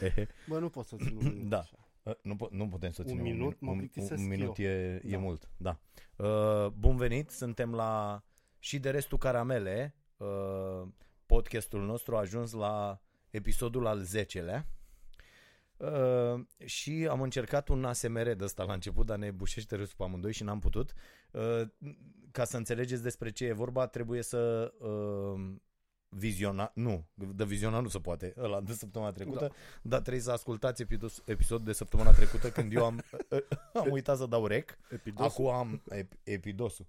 Ha, ehe. Bă, nu pot să țin un minut Da. așa. Uh, Nu, po- nu putem să Un ținem minut, mă un, un, plictisesc un minut eu. e, e Da. mult, da. Uh, bun venit, suntem la și de restul caramele. Uh, podcastul nostru a ajuns la episodul al 10-lea. Uh, și am încercat un ASMR de ăsta la început, dar ne bușește râsul pe amândoi și n-am putut. Uh, ca să înțelegeți despre ce e vorba, trebuie să uh, viziona, nu, de viziona nu se poate, ăla de săptămâna trecută, da. dar trebuie să ascultați episodul, episodul de săptămâna trecută când eu am, am uitat să dau rec. Epidos. Acum am ep, epidosul.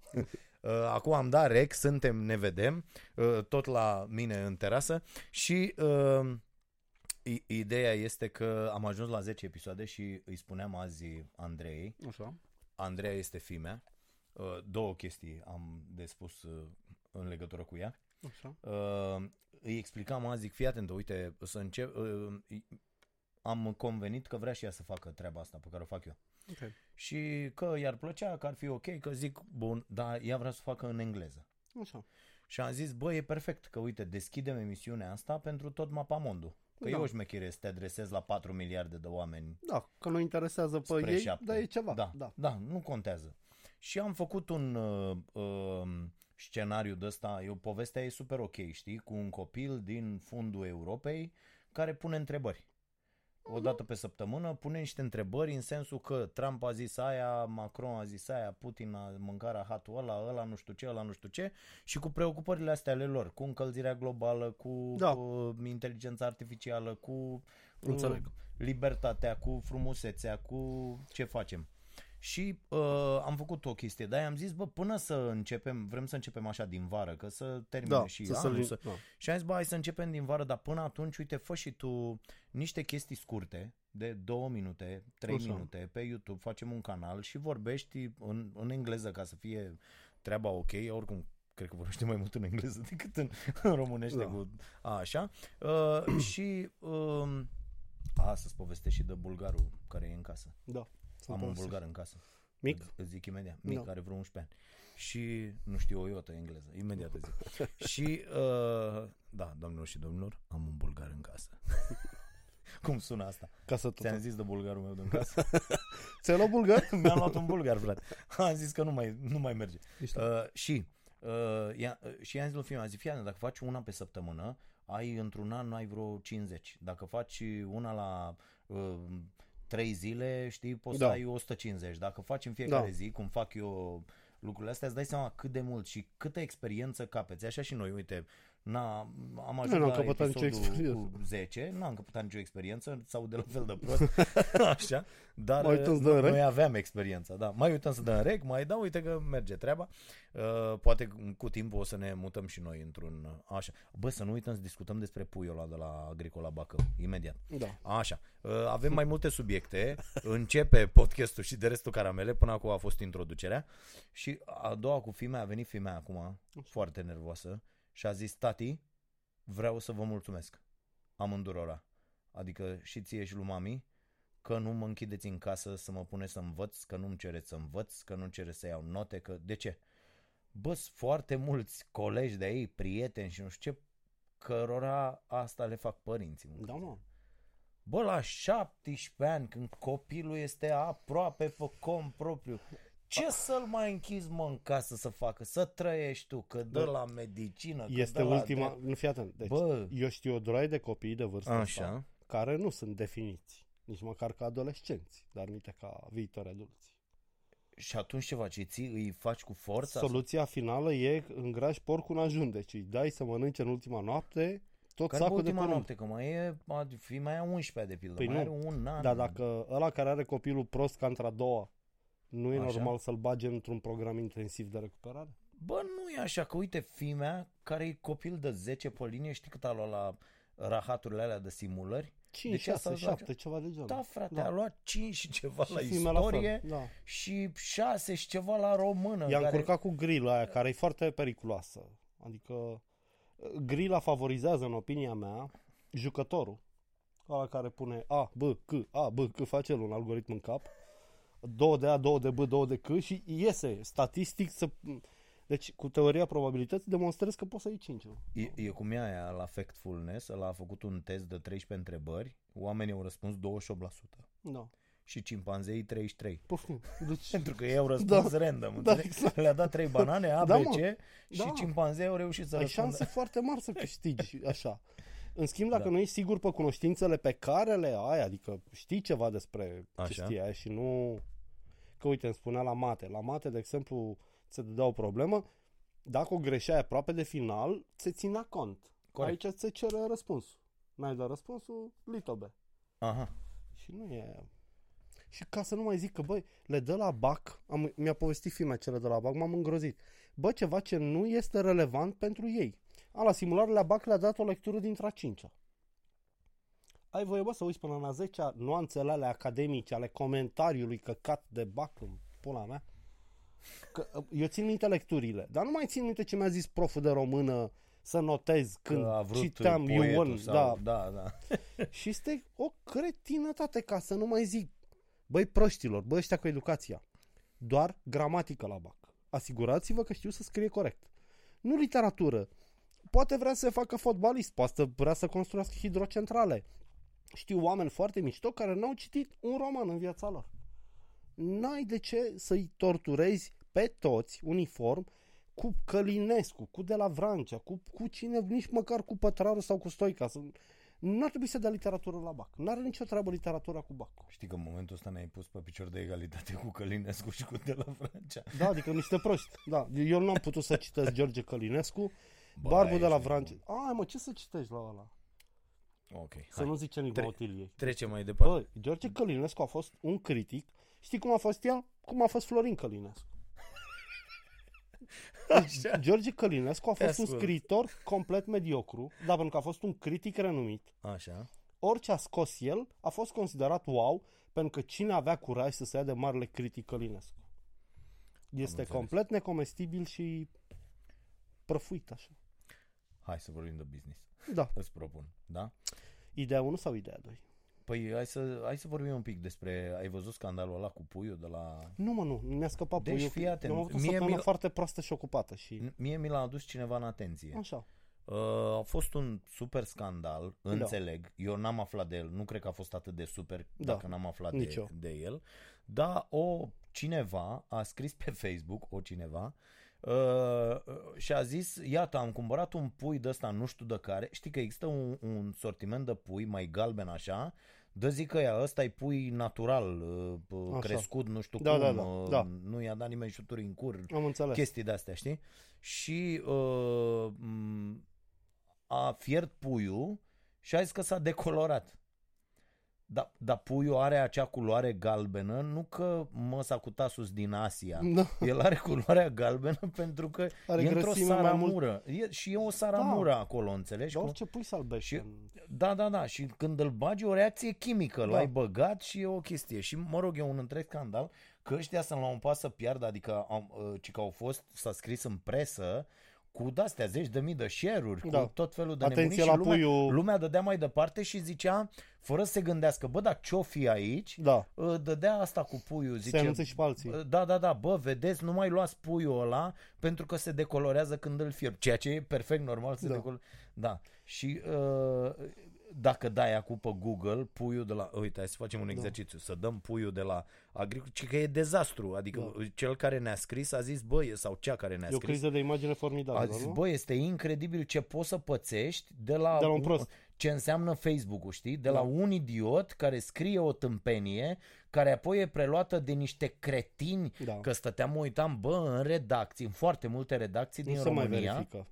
Uh, Acum am dat rec, suntem, ne vedem, uh, tot la mine în terasă și uh, i- ideea este că am ajuns la 10 episoade și îi spuneam azi Andrei, Așa. Andreea este fimea, Uh, două chestii am de spus uh, în legătură cu ea. Așa. Uh, îi explicam azi, zic, fii atent, uite, să încep, uh, am convenit că vrea și ea să facă treaba asta pe care o fac eu. Ok. Și că i-ar plăcea, că ar fi ok, că zic, bun, dar ea vrea să o facă în engleză. Așa. Și am zis, bă, e perfect, că uite, deschidem emisiunea asta pentru tot mapamondul. Că Da. eu își mechere să te adresez la 4 miliarde de oameni Da, că nu interesează pe spre ei, șapte. dar e ceva. Da, da. da, nu contează. Și am făcut un uh, uh, scenariu de ăsta, eu povestea e super ok, știi, cu un copil din fundul Europei care pune întrebări. O dată pe săptămână pune niște întrebări în sensul că Trump a zis aia, Macron a zis aia, Putin a mâncat rahatul ăla, ăla nu știu ce, ăla nu știu ce și cu preocupările astea ale lor, cu încălzirea globală, cu, Da. cu inteligența artificială, cu uh, Înțeleg. libertatea, cu frumusețea, cu ce facem. Și uh, am făcut o chestie, dar am zis, bă, până să începem, vrem să începem așa din vară, că să termine Da, și să se anul, lin- să... da. Și am zis, bă, hai să începem din vară, dar până atunci, uite, fă și tu niște chestii scurte, de două minute, trei Așa. minute, pe YouTube, facem un canal și vorbești în, în engleză ca să fie treaba ok, oricum cred că vorbește mai mult în engleză decât în, în românește Da. cu a, așa. Uh, și uh, a, să-ți povestesc și de bulgarul care e în casă. Da. Sunt Am un povestesc. bulgar în casă. Mic? Îți- Îți zic imediat. Mic, Da. are vreo 11 ani. Și nu știu o iotă engleză. Imediat îți zic. și, uh, da, domnilor și domnilor, am un bulgar în casă. Cum sună asta? Ca să tot. Ți-am zis de bulgarul meu din casă? Ți-ai luat bulgar? Mi-am luat un bulgar, frate. Am zis că nu mai, nu mai merge. Mișto. Uh, și, uh, ia, uh, și i-am zis lui fiul, am zis, fii atent, dacă faci una pe săptămână, ai într-un an ai vreo 50. Dacă faci una la uh, 3 zile, știi, poți Da. să ai 150. Dacă faci în fiecare Da. zi, cum fac eu lucrurile astea, îți dai seama cât de mult și câtă experiență capeți. Așa și noi, uite, n-a, am ajuns n-am la căpătat nicio episodul experiență. cu 10, n-am căpătat nicio experiență, sau de la fel de prost, așa, dar Mai uităm să uh, dăm rec? noi aveam experiența, da. Mai uităm să dăm rec, mai da, uite că merge treaba. Uh, poate cu timpul o să ne mutăm și noi într-un, uh, așa. Bă, să nu uităm să discutăm despre puiul ăla de la Agricola Bacău, imediat. Da. Așa, uh, avem mai multe subiecte, începe podcastul și de restul caramele, până acum a fost introducerea și a doua cu fimea, a venit fimea acum, foarte nervoasă și a zis, tati, vreau să vă mulțumesc, amândurora, adică și ție și lui mami, că nu mă închideți în casă să mă puneți să învăț, că nu-mi cereți să învăț, că nu-mi cereți să iau note, că de ce? Bă, sunt foarte mulți colegi de ei, prieteni și nu știu ce, cărora asta le fac părinții. mă. Da, mă. Bă, la 17 ani, când copilul este aproape pe cont propriu, ce să-l mai închizi, mă, în casă să facă? Să trăiești tu, că dă Bă, la medicină, că Este dă la ultima... drept. Nu fii atent. Deci, Bă. eu știu o droaie de copii de vârstă Așa. asta care nu sunt definiți. Nici măcar ca adolescenți, dar nici ca viitori adulți. Și atunci ce faci? Îi ții, îi faci cu forța? Soluția finală e îngrași porcul în ajun. Deci îi dai să mănânce în ultima noapte tot Care bă, sacul de ultima porumb. noapte? Că mai e, a, fi mai e 11 de pildă, Păi mai nu. are un an. Dar dacă ăla care are copilul prost ca într-a doua, nu e Așa. normal să-l bage într-un program intensiv de recuperare? Bă, nu e așa, că uite, fimea, care e copil de 10 pe linie, știi cât a luat la rahaturile alea de simulări? 5, Deci asta 6, îți face- 7, ceva de genul. Da, frate, Da. a luat 5 și ceva Și la filme la fel, istorie da. și 6 și ceva la română. I-a care... încurcat cu grila aia, care e foarte periculoasă. Adică grila favorizează, în opinia mea, jucătorul. Ăla care pune A, B, C, A, B, C, face el un algoritm în cap. 2 de A, 2 de B, 2 de C și iese statistic să... Deci, cu teoria probabilității, demonstrez că poți să iei 5. E, e cum e aia la Factfulness, ăla a făcut un test de 13 întrebări, oamenii au răspuns 28% Da. și cimpanzeii 33%. Poftim. Deci, Pentru că ei au răspuns Da. random, Da, înțelegi? exact. Le-a dat trei banane, A, Da, B, mă. C și Da. cimpanzeii au reușit să ai răspundă. șanse foarte mari să câștigi așa. În schimb, dacă Da. nu ești sigur pe cunoștințele pe care le ai, adică știi ceva despre Așa. chestia aia și nu... Că uite, îmi spunea la mate. La mate, de exemplu, ți dădea o problemă, dacă o greșeai aproape de final, se ținea cont. Corect. Aici se cere răspunsul. N-ai dat răspunsul, litobe. Aha. Și nu e... Și ca să nu mai zic că, băi, le dă la bac, am, mi-a povestit filmea cele de la bac, m-am îngrozit. Bă, ceva ce nu este relevant pentru ei. A, la simularele la bac le-a dat o lectură dintre a cincea. Ai voie, bă, să uiți până la 10 nuanțele alea academice, ale comentariului căcat de bac în pula mea? Că, eu țin minte lecturile, dar nu mai țin minte ce mi-a zis proful de română să notez când Că a vrut citeam poetul Ion. sau... Da, da, da. și este o cretinătate, ca să nu mai zic. Băi proștilor, băi ăștia cu educația. Doar gramatică la bac. Asigurați-vă că știu să scrie corect. Nu literatură. Poate vrea să se facă fotbalist, poate vrea să construiască hidrocentrale. Știu oameni foarte mișto care n-au citit un roman în viața lor. N-ai de ce să-i torturezi pe toți uniform cu Călinescu, cu De la Vrancea, cu, cu cine, nici măcar cu Pătraru sau cu Stoica. Să- Nu ar trebui să dea literatură la BAC. Nu are nicio treabă literatura cu BAC. Știi că în momentul ăsta ne-ai pus pe picior de egalitate cu Călinescu și cu de la Francia. Da, adică niște proști. Da, eu nu am putut să citesc George Călinescu, Bă, Barbu de la ești Vrancea. nebun. Ai, mă, ce să citești la ăla? Ok, Să hai. nu zice nici Tre- Otiliei. Trecem mai departe. Bă, George Călinescu a fost un critic. Știi cum a fost el? Cum a fost Florin Călinescu. Așa. George Călinescu a Te fost un ascult. scriitor complet mediocru, dar pentru că a fost un critic renumit, Așa. orice a scos el a fost considerat wow, pentru că cine avea curaj să se ia de marele critic Călinescu. Este înțeles. complet necomestibil și prăfuit așa. Hai să vorbim de business. Da. Îți propun, da? Ideea 1 sau ideea 2? Păi hai să, hai să vorbim un pic despre... Ai văzut scandalul ăla cu puiul de la... Nu, mă, nu. Mi-a scăpat Deci, puiul. fii atent. Eu am avut o Mie săptămână mi-l- foarte proastă și ocupată și... Mie mi l-a adus cineva în atenție. Așa. Uh, a fost un super scandal, Da. înțeleg. Eu n-am aflat de el, nu cred că a fost atât de super Da, dacă n-am aflat nici de, eu. de el. Dar o cineva a scris pe Facebook, o cineva, uh, și a zis, iată, am cumpărat un pui de ăsta, nu știu de care. Știi că există un, un sortiment de pui mai galben așa, Dă zic că ea, ăsta e pui natural, uh, Așa. crescut, nu știu Da, cum, da, da, uh, da. nu i-a dat nimeni șuturi în cur, Am înțeles. chestii de-astea, știi? Și uh, m- a fiert puiul și a zis că s-a decolorat. Dar da, puiul are acea culoare galbenă, nu că măsa cu tasus din Asia. Da. El are culoarea galbenă pentru că Are e într-o grăsime mai mult. saramură. E, și e o saramură acolo, înțelegi? Dar Cu- orice pui salbește. Și- Da, da, da. Și când îl bagi, e o reacție chimică. Da. L-ai băgat și e o chestie. Și, mă rog, e un întreg scandal că ăștia sunt la un pas să piardă, adică am, uh, ci că au fost, s-a scris în presă, cu de-astea zeci de mii de share-uri, Da. cu tot felul de Atenție nebunii la și lumea, puiul- lumea dădea mai departe și zicea, fără să se gândească, bă, dar ce-o fi aici? Da. Uh, Dădea asta cu puiul, Se zice, anunță și pe alții. Uh, Da, da, da, bă, vedeți, nu mai luați puiul ăla pentru că se decolorează când îl fierb, ceea ce e perfect normal să Da. decol... Da, și uh, dacă dai acum pe Google puiul de la... Uite, hai să facem un Da. exercițiu, să dăm puiul de la agricultură, că e dezastru, adică Da. cel care ne-a scris a zis, bă, sau cea care ne-a E o scris, criză de imagine a formidabilă, zis, nu? bă, este incredibil ce poți să pățești de la, De la un prost. ce înseamnă Facebook-ul, știi? De Da. la un idiot care scrie o tâmpenie, care apoi e preluată de niște cretini, Da. că stăteam, mă uitam, bă, în redacții, în foarte multe redacții nu din se mai România. verifică.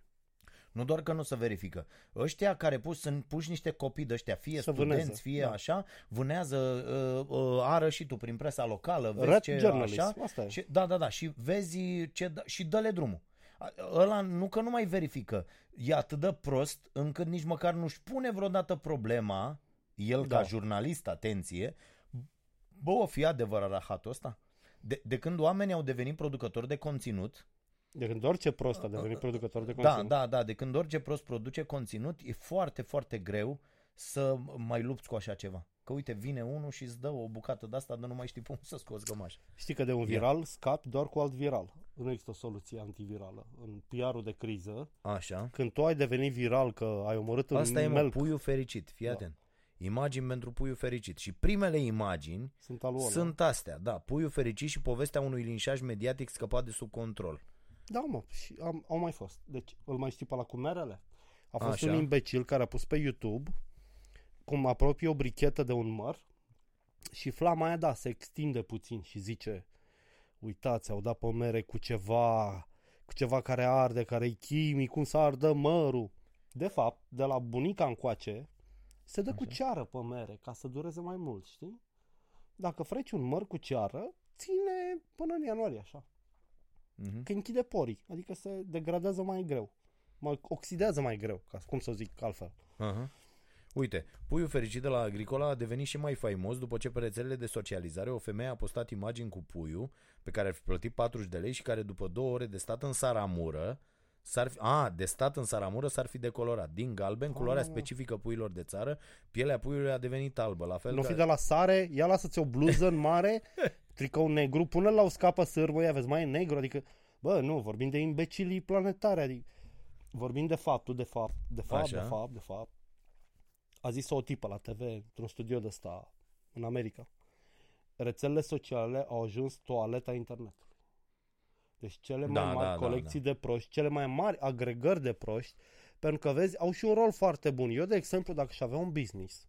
Nu doar că nu se verifică. Ăștia care pus, sunt puși niște copii de ăștia, fie Să studenți, vâneze, fie da. așa, vânează, uh, uh, ară și tu prin presa locală, vezi Red ce journalism, așa. asta e. Și, da, da, da, și vezi ce dă, și dă-le drumul. A- Ăla nu că nu mai verifică, e atât de prost încât nici măcar nu-și pune vreodată problema, el Da. ca jurnalist, atenție, bă, o fi adevărat rahatul ăsta? De, de când oamenii au devenit producători de conținut, De când orice prost a devenit producător de da, conținut. da, da, de când orice prost produce conținut, e foarte, foarte greu să mai lupți cu așa ceva. Că uite, vine unul și îți dă o bucată de asta, dar nu mai știi pe unde să scoți gămașa. Știi că de un viral scapi doar cu alt viral. nu există o soluție antivirală. În PR-ul de criză, Așa. când tu ai devenit viral că ai omorât Asta un e, mă, melc, puiul fericit. Fii Da. atent. Imagini pentru puiul fericit. Și primele imagini sunt al lui ăla. sunt astea. Da, puiul fericit și povestea unui linșaj mediatic scăpat de sub control. Da, mă, și am, au mai fost. Deci, îl mai știi pe la cu merele? A fost Așa. un imbecil care a pus pe YouTube cum apropie o brichetă de un măr și flama aia, da, se extinde puțin și zice uitați, au dat pe mere cu ceva, cu ceva care arde, care e chimic, cum să ardă mărul. De fapt, de la bunica încoace, se dă cu Așa. ceară pe mere ca să dureze mai mult, știi? Dacă freci un măr cu ceară, ține până în ianuarie, așa Mhm. că închide porii, adică se degradează mai greu, mai oxidează mai greu, ca cum să o zic altfel. Aha. Uite, puiul fericit de la Agricola a devenit și mai faimos după ce pe rețelele de socializare o femeie a postat imagini cu puiul pe care ar fi plătit 40 de lei și care după două ore de stat în saramură S-ar fi, a, de stat în saramură s-ar fi decolorat. Din galben, culoarea Ah. specifică puilor de țară, pielea puiului a devenit albă. La fel Nu ca... fi de la sare, ia lasă-ți o bluză în mare, tricou negru, pune la o scapă sârbă, ia vezi, mai e negru, adică, bă, nu, vorbim de imbecilii planetare, adică, vorbim de faptul, de fapt, de fapt, Așa. de fapt, de fapt. A zis o tipă la TV, într-un studio de ăsta, în America. Rețelele sociale au ajuns toaleta internetului. Deci cele mai Da, mari da, da, colecții de proști, cele mai mari agregări de proști, pentru că, vezi, au și un rol foarte bun. Eu, de exemplu, dacă și avea un business,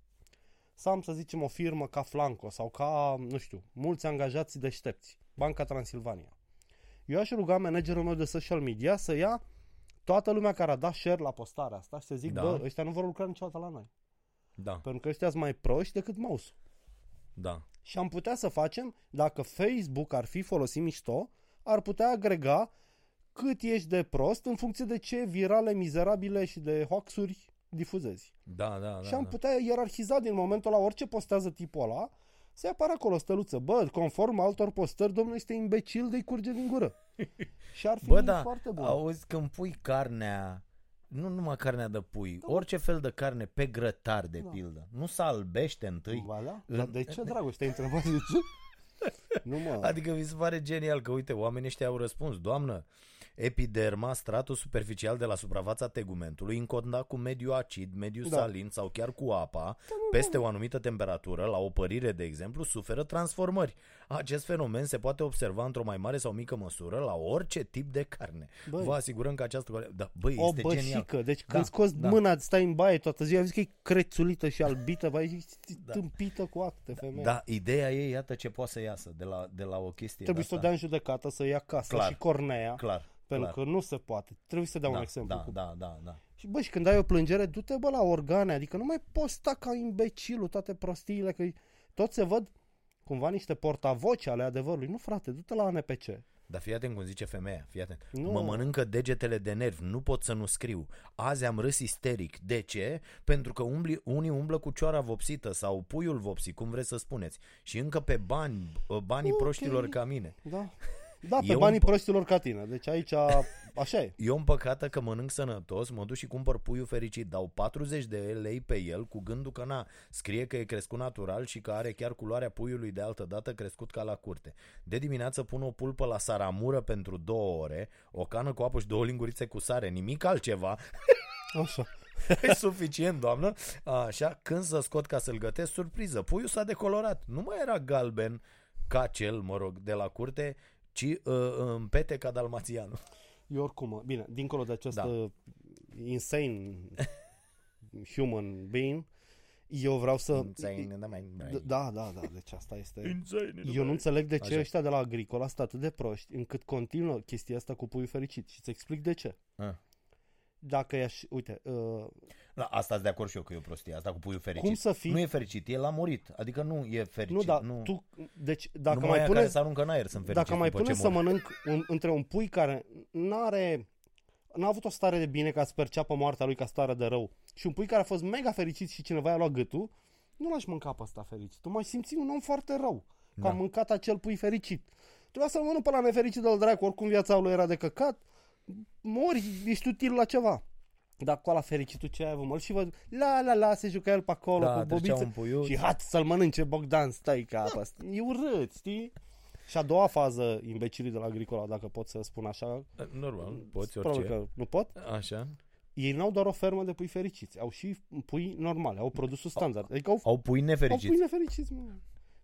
să am, să zicem, o firmă ca Flanco sau ca, nu știu, mulți angajați deștepți, Banca Transilvania. Eu aș ruga managerul meu de social media să ia toată lumea care a dat share la postarea asta și să zic, Da. bă, ăștia nu vor lucra niciodată la noi. Da, Pentru că ăștia sunt mai proști decât mouse da. Și am putea să facem, dacă Facebook ar fi folosit mișto, ar putea agrega cât ești de prost în funcție de ce virale, mizerabile și de hoaxuri difuzezi. Da, da, da. și am da. putea ierarhiza din momentul la orice postează tipul ăla, să apară acolo o stăluță. Bă, conform altor postări, domnul este imbecil de-i curge din gură. și ar fi Bă, da, foarte bun. auzi când pui carnea, nu numai carnea de pui, orice fel de carne pe grătar, de Da. pildă, nu se albește întâi? Ba da? În- Dar de ce, dragoste, te-ai întrebat de ce? nu mă. Adică mi se pare genial că, uite, oamenii ăștia au răspuns, doamnă, epiderma, stratul superficial de la suprafața tegumentului, în contact cu mediul acid, mediul Da. salin sau chiar cu apa, peste o anumită temperatură, la o părire, de exemplu, suferă transformări. Acest fenomen se poate observa într-o mai mare sau mică măsură la orice tip de carne. Băi. Vă asigurăm că această... Da, băi, o este genial. bășică, deci când Da, scoți da. mâna, stai în baie toată ziua, vezi că e crețulită și albită, băi, ești Da. tâmpită cu acte, femeie. Da, ideea e, iată ce poate să iasă de la, de la o chestie Trebuie de să o asta. dea în judecată, să ia casa Clar. și cornea, Clar, pentru clar. că nu se poate. Trebuie să dea da, un exemplu. Da, cu... da, da, da. Și bă, și când ai o plângere, du-te bă la organe, adică nu mai poți sta ca imbecilul toate prostiile, că tot se văd cumva niște portavoci ale adevărului. Nu frate, du-te la ANPC. Dar fii atent cum zice femeia, fii atent. Nu. Mă mănâncă degetele de nervi, nu pot să nu scriu. Azi am râs isteric. De ce? Pentru că umbli, unii umblă cu cioara vopsită sau puiul vopsit, cum vreți să spuneți. Și încă pe bani, banii Ok. proștilor ca mine. Da. Da, pe Eu banii îmi- proștilor ca tine. Deci aici, așa e. Eu împăcată că mănânc sănătos, mă duc și cumpăr puiul fericit, dau 40 de lei pe el cu gândul că na, scrie că e crescut natural și că are chiar culoarea puiului de altă dată crescut ca la curte. De dimineață pun o pulpă la saramură pentru două ore, o cană cu apă și două lingurițe cu sare, nimic altceva. Așa. e suficient, doamnă. Așa, când să scot ca să-l gătesc, surpriză, puiul s-a decolorat. Nu mai era galben ca cel, mă rog, de la curte, ci uh, în pete ca dalmațianul. Eu oricum, bine, dincolo de acest Da. da. insane human being, eu vreau să... Da, da, da, deci asta este... Eu nu înțeleg de ce Așa. ăștia de la Agricola sunt atât de proști încât continuă chestia asta cu puiul fericit și îți explic de ce. Ah. Dacă i-aș, uite, uh, La asta sunt de acord și eu că e o prostie, asta cu puiul fericit. cum să fii... Nu e fericit, el a murit, adică nu e fericit. nu, da, nu, tu, deci dacă numai mai aia pune, care se aruncă în aer sunt fericiți dacă mai după pune ce să mor. mănânc un, între un pui care n-are, n-a avut o stare de bine ca să perceapă moartea lui ca stare de rău și un pui care a fost mega fericit și cineva i-a luat gâtul, nu l-aș mânca pe ăsta fericit. Tu mai simți un om foarte rău că Da. a mâncat acel pui fericit. Trebuia să-l mănânc pe la nefericit de dracu, oricum viața lui era de căcat, mori, ești util la ceva. Dar cu ala fericitul ce ai avut, mă, și văd, la, la, la, se juca el pe acolo da, cu trecea bobiță. un puiu. Și hat să-l mănânce Bogdan, stai ca apa asta. E urât, știi? Și a doua fază, imbecilii de la Agricola, dacă pot să spun așa, Normal, poți probabil orice. că nu pot, Așa. ei n-au doar o fermă de pui fericiți, au și pui normale, au produsul standard. Adică au, Au pui au nefericiți. pui nefericiți, mă.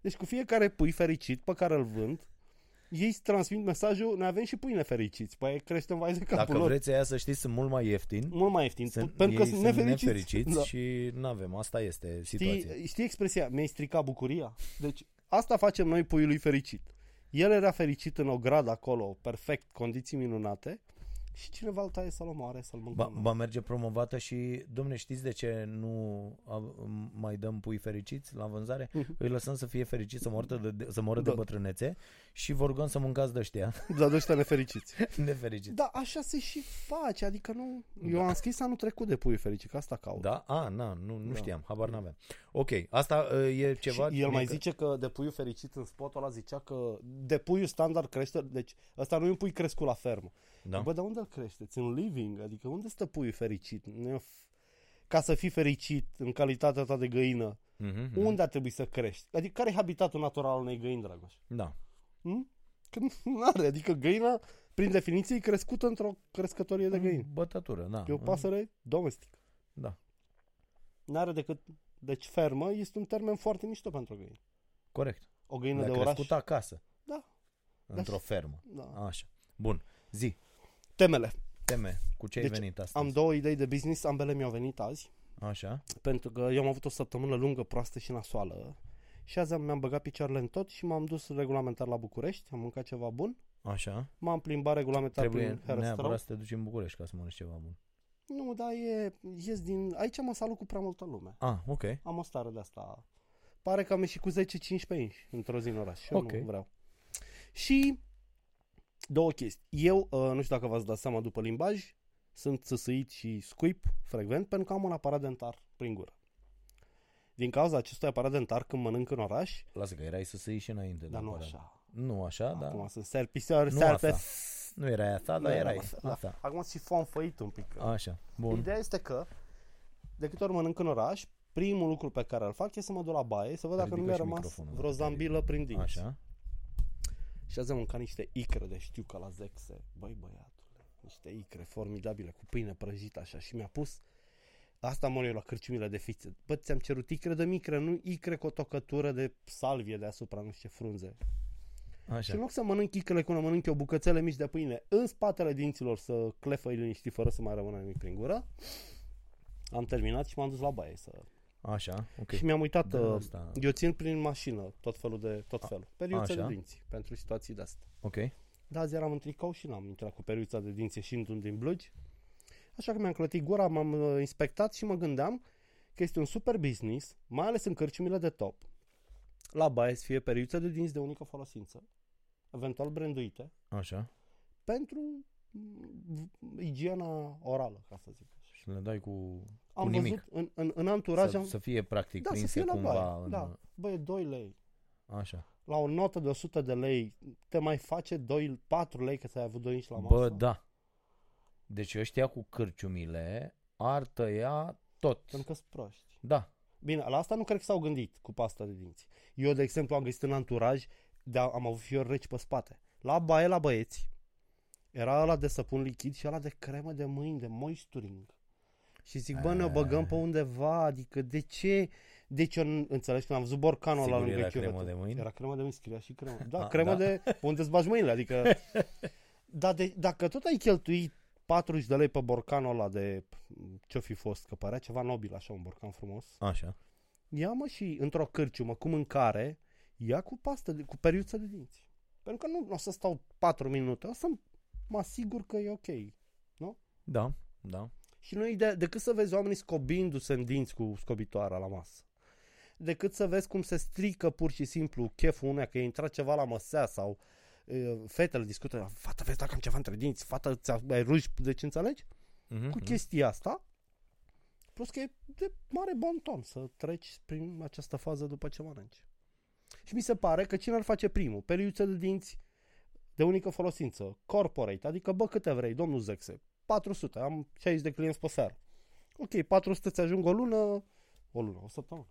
Deci cu fiecare pui fericit pe care îl vând, ei îți transmit mesajul, noi avem și pui nefericiți, păi creștem vai de capul Dacă lor. vreți aia să știți, sunt mult mai ieftini. Mult mai ieftin, Sunt, pentru că ei sunt nefericiți. nefericiți Da. și nu avem. Asta este situația. Știi, știi expresia, mi-ai stricat bucuria? Deci asta facem noi puiului fericit. El era fericit în o gradă acolo, perfect, condiții minunate și cineva îl taie să-l omoare, să-l Ba, mâncăm. ba merge promovată și, domne, știți de ce nu a- mai dăm pui fericiți la vânzare? Mhm. Îi lăsăm să fie fericiți, să moră de, de, să moră de Da. bătrânețe și vă rugăm să mâncați de ăștia Dar de ăștia nefericiți. nefericiți. Da, așa se și face, adică nu... Eu am scris anul trecut de puiul fericit, că asta caut. Da? A, na, nu, nu Da. știam, habar n-aveam. Ok, asta uh, e ceva... și el mai mică- zice că de puiul fericit în spotul ăla zicea că de puiul standard crește, deci ăsta nu e un pui crescut la fermă. Da? Bă, dar unde îl creșteți? În living? Adică unde stă puiul fericit? Nu e o f- Ca să fii fericit în calitatea ta de găină, Mhm, mhm. unde ar trebui să crești? Adică care e habitatul natural al unei găini, Dragoș? Da. Hm? Că nu are, adică găina, prin definiție, e crescută într-o crescătorie de găini. Bătătură, da. E o pasăre domestică. Da, N-are decât... Deci fermă este un termen foarte mișto pentru găini. corect. O găină Mi-a de oraș. crescut acasă, Da. într-o fermă. da. Așa. Bun. Zi, Temele. teme, cu ce ai Deci, venit astăzi? Am două idei de business, ambele mi-au venit azi. Așa. Pentru că eu am avut o săptămână lungă, proastă și nasoală. Și azi am- mi-am băgat picioarele în tot și m-am dus regulamentar la București, am mâncat ceva bun, Așa. m-am plimbat regulamentar Trebuie prin Herăstrău. neapărat să te duci în București ca să mănânci ceva bun. Nu, dar e, ies din... Aici mă salut cu prea multă lume. Ah, ok. Am o stare de asta. Pare că am ieșit cu 10-15 inși într-o zi în oraș și eu Ok. nu vreau. Și două chestii. Eu, uh, nu știu dacă v-ați dat seama după limbaj, sunt țăsăit și scuip frecvent pentru că am un aparat dentar prin gură. Din cauza acestui aparat dentar, când mănânc în oraș, Lasă că erai să se și înainte. dar nu neapărat. așa. Nu așa, dar... Acum sunt serpisoare, Nu serpe. asta. Nu erai asta, dar Nu erai eram asta, da. asta. Acum și fonfăit un pic. Așa, bun. Ideea este că, de câte ori mănânc în oraș, primul lucru pe care îl fac e să mă duc la baie, să văd dacă nu Ridică mi-a și rămas microfonul, vreo dacă zambilă prin dinți. Așa. Și azi am mâncat niște icre de știu că la Zexe. Băi băiatule, niște icre formidabile cu pâine prăjită așa și mi-a pus Asta mă eu la cârciumile de fițe. Bă, ți-am cerut icre de micre, nu icre cu o tocătură de salvie deasupra, nu știu ce frunze. Și Așa. în loc să mănânc icrele cum mănânc eu bucățele mici de pâine în spatele dinților să clefă liniștit fără să mai rămână nimic prin gură, am terminat și m-am dus la baie să... Așa, ok. Și mi-am uitat, Da, uh, asta. eu țin prin mașină tot felul de, tot felul, periuțe de așa. dinți pentru situații de astea. Ok. Da, azi eram în tricou și n-am intrat cu periuța de dinți ieșind un din blugi. Așa că mi-am clătit gura, m-am uh, inspectat și mă gândeam că este un super business, mai ales în cărciumile de top. La baie să fie periuțe de dinți de unică folosință, eventual branduite, Așa. pentru mm, igiena orală, ca să zic așa. Și le dai cu, Am cu nimic. văzut în, în, în anturaj, Să, am... să fie practic da, să prinse fie la cumva baie, în... da. Băi, 2 lei. Așa. La o notă de 100 de lei, te mai face 2, 4 lei că ți-ai avut 2 inci la masă? Bă, da. Deci ăștia cu cârciumile ar tăia tot. Pentru că sunt proști. Da. Bine, la asta nu cred că s-au gândit cu pasta de dinți. Eu, de exemplu, am găsit în anturaj, de am avut fiori reci pe spate. La baie, la băieți, era ăla de săpun lichid și ăla de cremă de mâini, de moisturing. Și zic, bă, ne băgăm pe undeva, adică de ce? Deci eu n- înțelegi când am văzut borcanul ăla Sigur lângă era chiuvetă. cremă de mâini? Era cremă de mâini, scria și cremă. Da, A, cremă da. de unde îți bagi mâinile, adică... Dar de, dacă tot ai cheltuit 40 de lei pe borcanul ăla de ce-o fi fost, că părea ceva nobil așa, un borcan frumos. Așa. Ia mă și într-o cârciumă cu mâncare, ia cu pastă, de, cu periuță de dinți. Pentru că nu o să stau 4 minute, o să mă asigur că e ok. Da. Da. Și nu e de, decât să vezi oamenii scobindu-se în dinți cu scobitoarea la masă. Decât să vezi cum se strică pur și simplu cheful unea că e intrat ceva la măsea sau e, fetele discută, fată, vezi dacă am ceva între dinți, fată, ți-ai ruși, deci înțelegi? Mhm, Cu mhm. chestia asta, plus că e de mare bon ton să treci prin această fază după ce mănânci. Și mi se pare că cine ar face primul? Periuțe de dinți de unică folosință, corporate, adică bă câte vrei, domnul Zexe, 400, am 60 de clienți pe seară. Ok, 400 ți ajung o lună, o lună, o săptămână.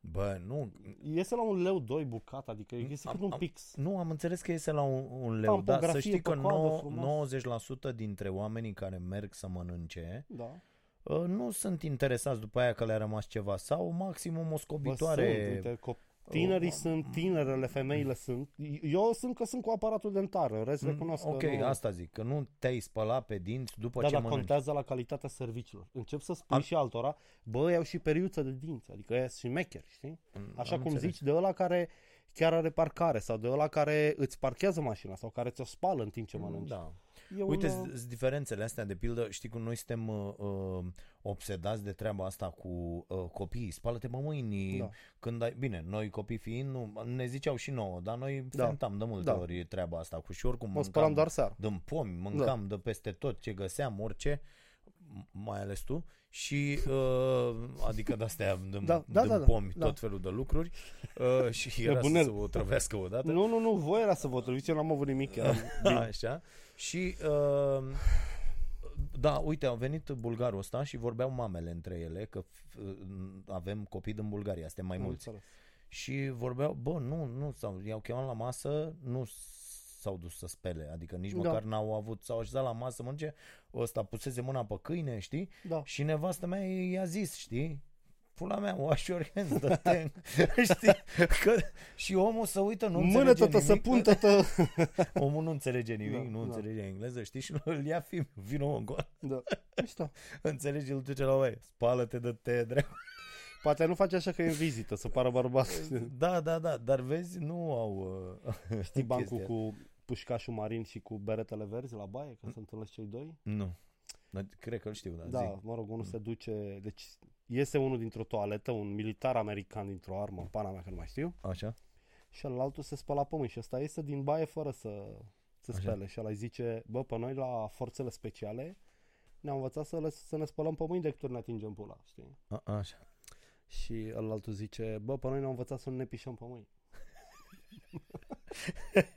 Bă, nu, Iese la un leu 2 bucata, adică iese Am- cât un am- pix. nu am înțeles că iese la un, un leu, dar să Tampografie știi că pe coadă, nou- frumos. 90% dintre oamenii care merg să mănânce Da. uh, nu sunt interesați după aia că le-a rămas ceva sau maximum o Bă, scobitoare. sunt, uite, cop- tinerii Oh, sunt, tinerele, femeile sunt. Eu sunt că sunt cu aparatul dentar, în rest recunosc Mm, ok, că nu. asta zic, că nu te-ai spălat pe dinți după Da, ce dar mănânci. contează la calitatea serviciilor. Încep să spui Am- și altora, bă, iau și periuță de dinți, adică ea și șmecheri, știi? Mm, Așa am cum înțeles. zici, de ăla care chiar are parcare sau de ăla care îți parchează mașina sau care ți-o spală în timp ce mănânci. Da. E Uite, un, uh, sunt diferențele astea, de pildă, știi cum noi suntem uh, uh, obsedați de treaba asta cu uh, copiii, spală-te mă mâini, Da. când ai, bine, noi copii fiind, nu, ne ziceau și nouă, dar noi Da. fentam de multe Da. ori treaba asta cu și oricum mă spălam doar seara. din pomi, mâncam de peste tot ce găseam, orice, m- mai ales tu, și uh, adică de-astea din, Da, da, din da, da, pomi, da. tot felul de lucruri uh, și era să bunel. se o trăvească odată. Nu, nu, nu, voi era să vă trăviți, eu n-am avut nimic. Eram bine. Așa. Și uh, da, uite, au venit bulgarul ăsta și vorbeau mamele între ele că f- avem copii din Bulgaria, suntem mai Am mulți. înțeles. Și vorbeau, bă, nu, nu, sau i-au chemat la masă, nu s-au dus să spele, adică nici Da. măcar n-au avut, s-au așezat la masă, mănânce, ăsta pusese mâna pe câine, știi? Da. Și nevastă mea i-a zis, știi? Pula mea, wash your hands, dă-te, știi? Că, și omul să uită, nu Mână înțelege tătă, să nimic. pun tătă. Omul nu înțelege nimic, Da, nu da. înțelege engleză, știi? Și îl ia film, vină mă încoa. Da. Mișto. Înțelege, îl duce la oaie, spală-te de te drept. Poate nu face așa că e în vizită, să pară bărbat. Da, da, da, dar vezi, nu au uh, Știi bancul chestia. cu pușcașul marin și cu beretele verzi la baie, când se întâlnesc cei doi? Nu, dar cred că îl știu, da, Da, zi. mă rog, unul se duce, deci iese unul dintr-o toaletă, un militar american dintr-o armă, în pana mea că nu mai știu, Așa? și altul se spăla pe mâini și ăsta iese din baie fără să se Așa. spele și ăla îi zice, bă, pe noi la forțele speciale ne-au învățat să, le, să ne spălăm pe mâini decât ori ne atingem pula, știi? A, așa. Și altul zice, bă, pe noi ne-au învățat să nu ne pișăm pe mâini.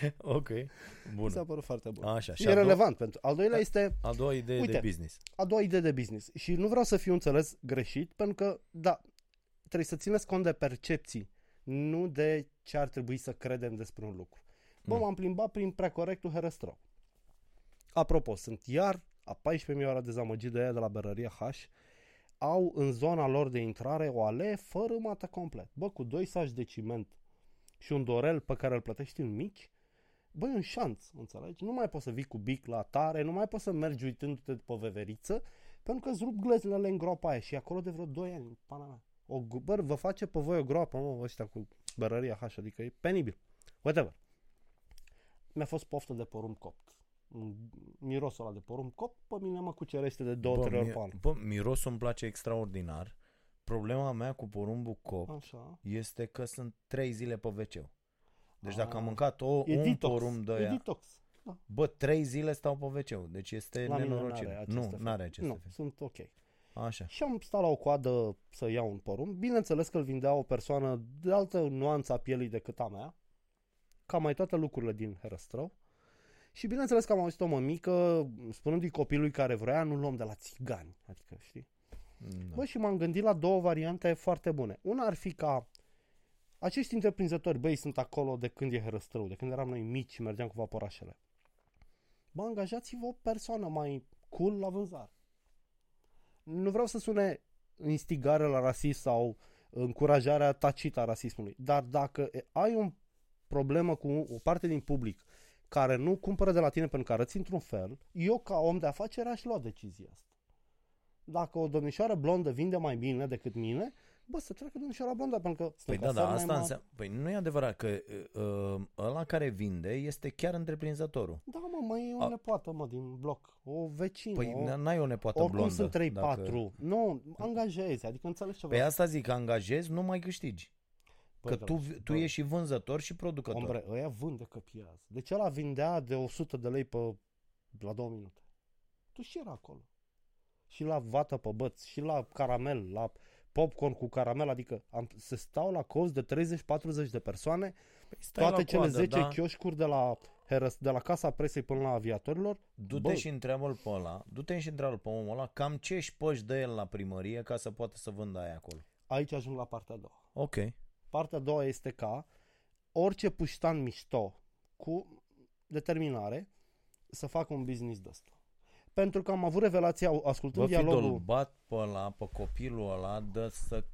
Ok, Mi bun. s-a părut foarte bun. Așa, și și e a doua, relevant pentru. Al doilea este a doua idee Uite. de business. a doua idee de business. Și nu vreau să fiu înțeles greșit, pentru că, da, trebuie să țineți cont de percepții, nu de ce ar trebui să credem despre un lucru. Bă, Mm. m-am plimbat prin precorectul Herăstrău. Apropo, sunt iar a 14.000 ora dezamăgit de aia de la berăria H. Au în zona lor de intrare o alee fără mată complet. Bă, cu doi saci de ciment și un dorel pe care îl plătești în mici, băi, un șanț, înțelegi? Nu mai poți să vii cu bic la tare, nu mai poți să mergi uitându-te pe veveriță, pentru că îți rup glezile în groapa aia și e acolo de vreo 2 ani, pana mea. O, gu- bă, vă face pe voi o groapă, mă, ăștia cu berăria H, adică e penibil. Whatever. Mi-a fost poftă de porumb copt. Mm, Mirosul ăla de porumb copt pe mine mă cucerește de două, Bă, trei ori mi- pe an. bă, mirosul îmi place extraordinar. Problema mea cu porumbul cop Așa. este că sunt trei zile pe wc Deci dacă am Ah. mâncat o, E un detox. porumb de E aia, detox. Da. bă, trei zile stau pe wc Deci este La mine nenorocire. n-are acest Nu, efect. n-are acest Nu, efect. sunt ok. Așa. Și am stat la o coadă să iau un porumb. Bineînțeles că îl vindea o persoană de altă nuanță a pielii decât a mea. Ca mai toate lucrurile din Herăstrău. Și bineînțeles că am auzit o mămică spunându-i copilului care vrea, nu luăm de la țigani. Adică, știi? Da. Bă, și m-am gândit la două variante foarte bune. Una ar fi ca acești întreprinzători, băi, sunt acolo de când e Herăstrău, de când eram noi mici și mergeam cu vaporașele. Bă, angajați-vă o persoană mai cool la vânzare. Nu vreau să sune instigare la rasism sau încurajarea tacită a rasismului, dar dacă ai o problemă cu o parte din public care nu cumpără de la tine pentru că arăți într-un fel, eu ca om de afaceri aș lua decizia asta. Dacă o domnișoară blondă vinde mai bine decât mine, bă, să treacă domnișoara blondă, pentru că Păi sunt da, da, casări mai asta mari. înseamnă... Păi nu e adevărat că uh, ăla care vinde este chiar întreprinzătorul. Da, mă, mai e o A- nepoată, mă, din bloc. O vecină. Păi o... n-ai o nepoată Oricum blondă. sunt 3-4. dacă- Nu, angajezi, adică înțelegi ce Pe vreau. asta zic, că angajezi, nu mai câștigi. Bă, că da, tu, tu bă, ești și vânzător și producător. Ombre, ăia vând de căpiază. Deci ăla vindea de 100 de lei pe, la 2 minute. Tu și era acolo. Și la vată pe băț, și la caramel, la popcorn cu caramel, adică am, se stau la cost de 30-40 de persoane, Păi stai toate la cele coadă, 10 da? chioșcuri de la, Herăs, de la Casa Presei până la aviatorilor, Du-te Bă. și întreabă-l pe ăla, du-te și întreabă pe omul ăla cam ce își păși de el la primărie ca să poată să vândă aia acolo. Aici ajung la partea a doua. Ok. Partea a doua este ca orice puștan mișto cu determinare să facă un business de ăsta. Pentru că am avut revelația, ascultând Bă, fi dialogul... bat pe ăla, pe copilul ăla, de să...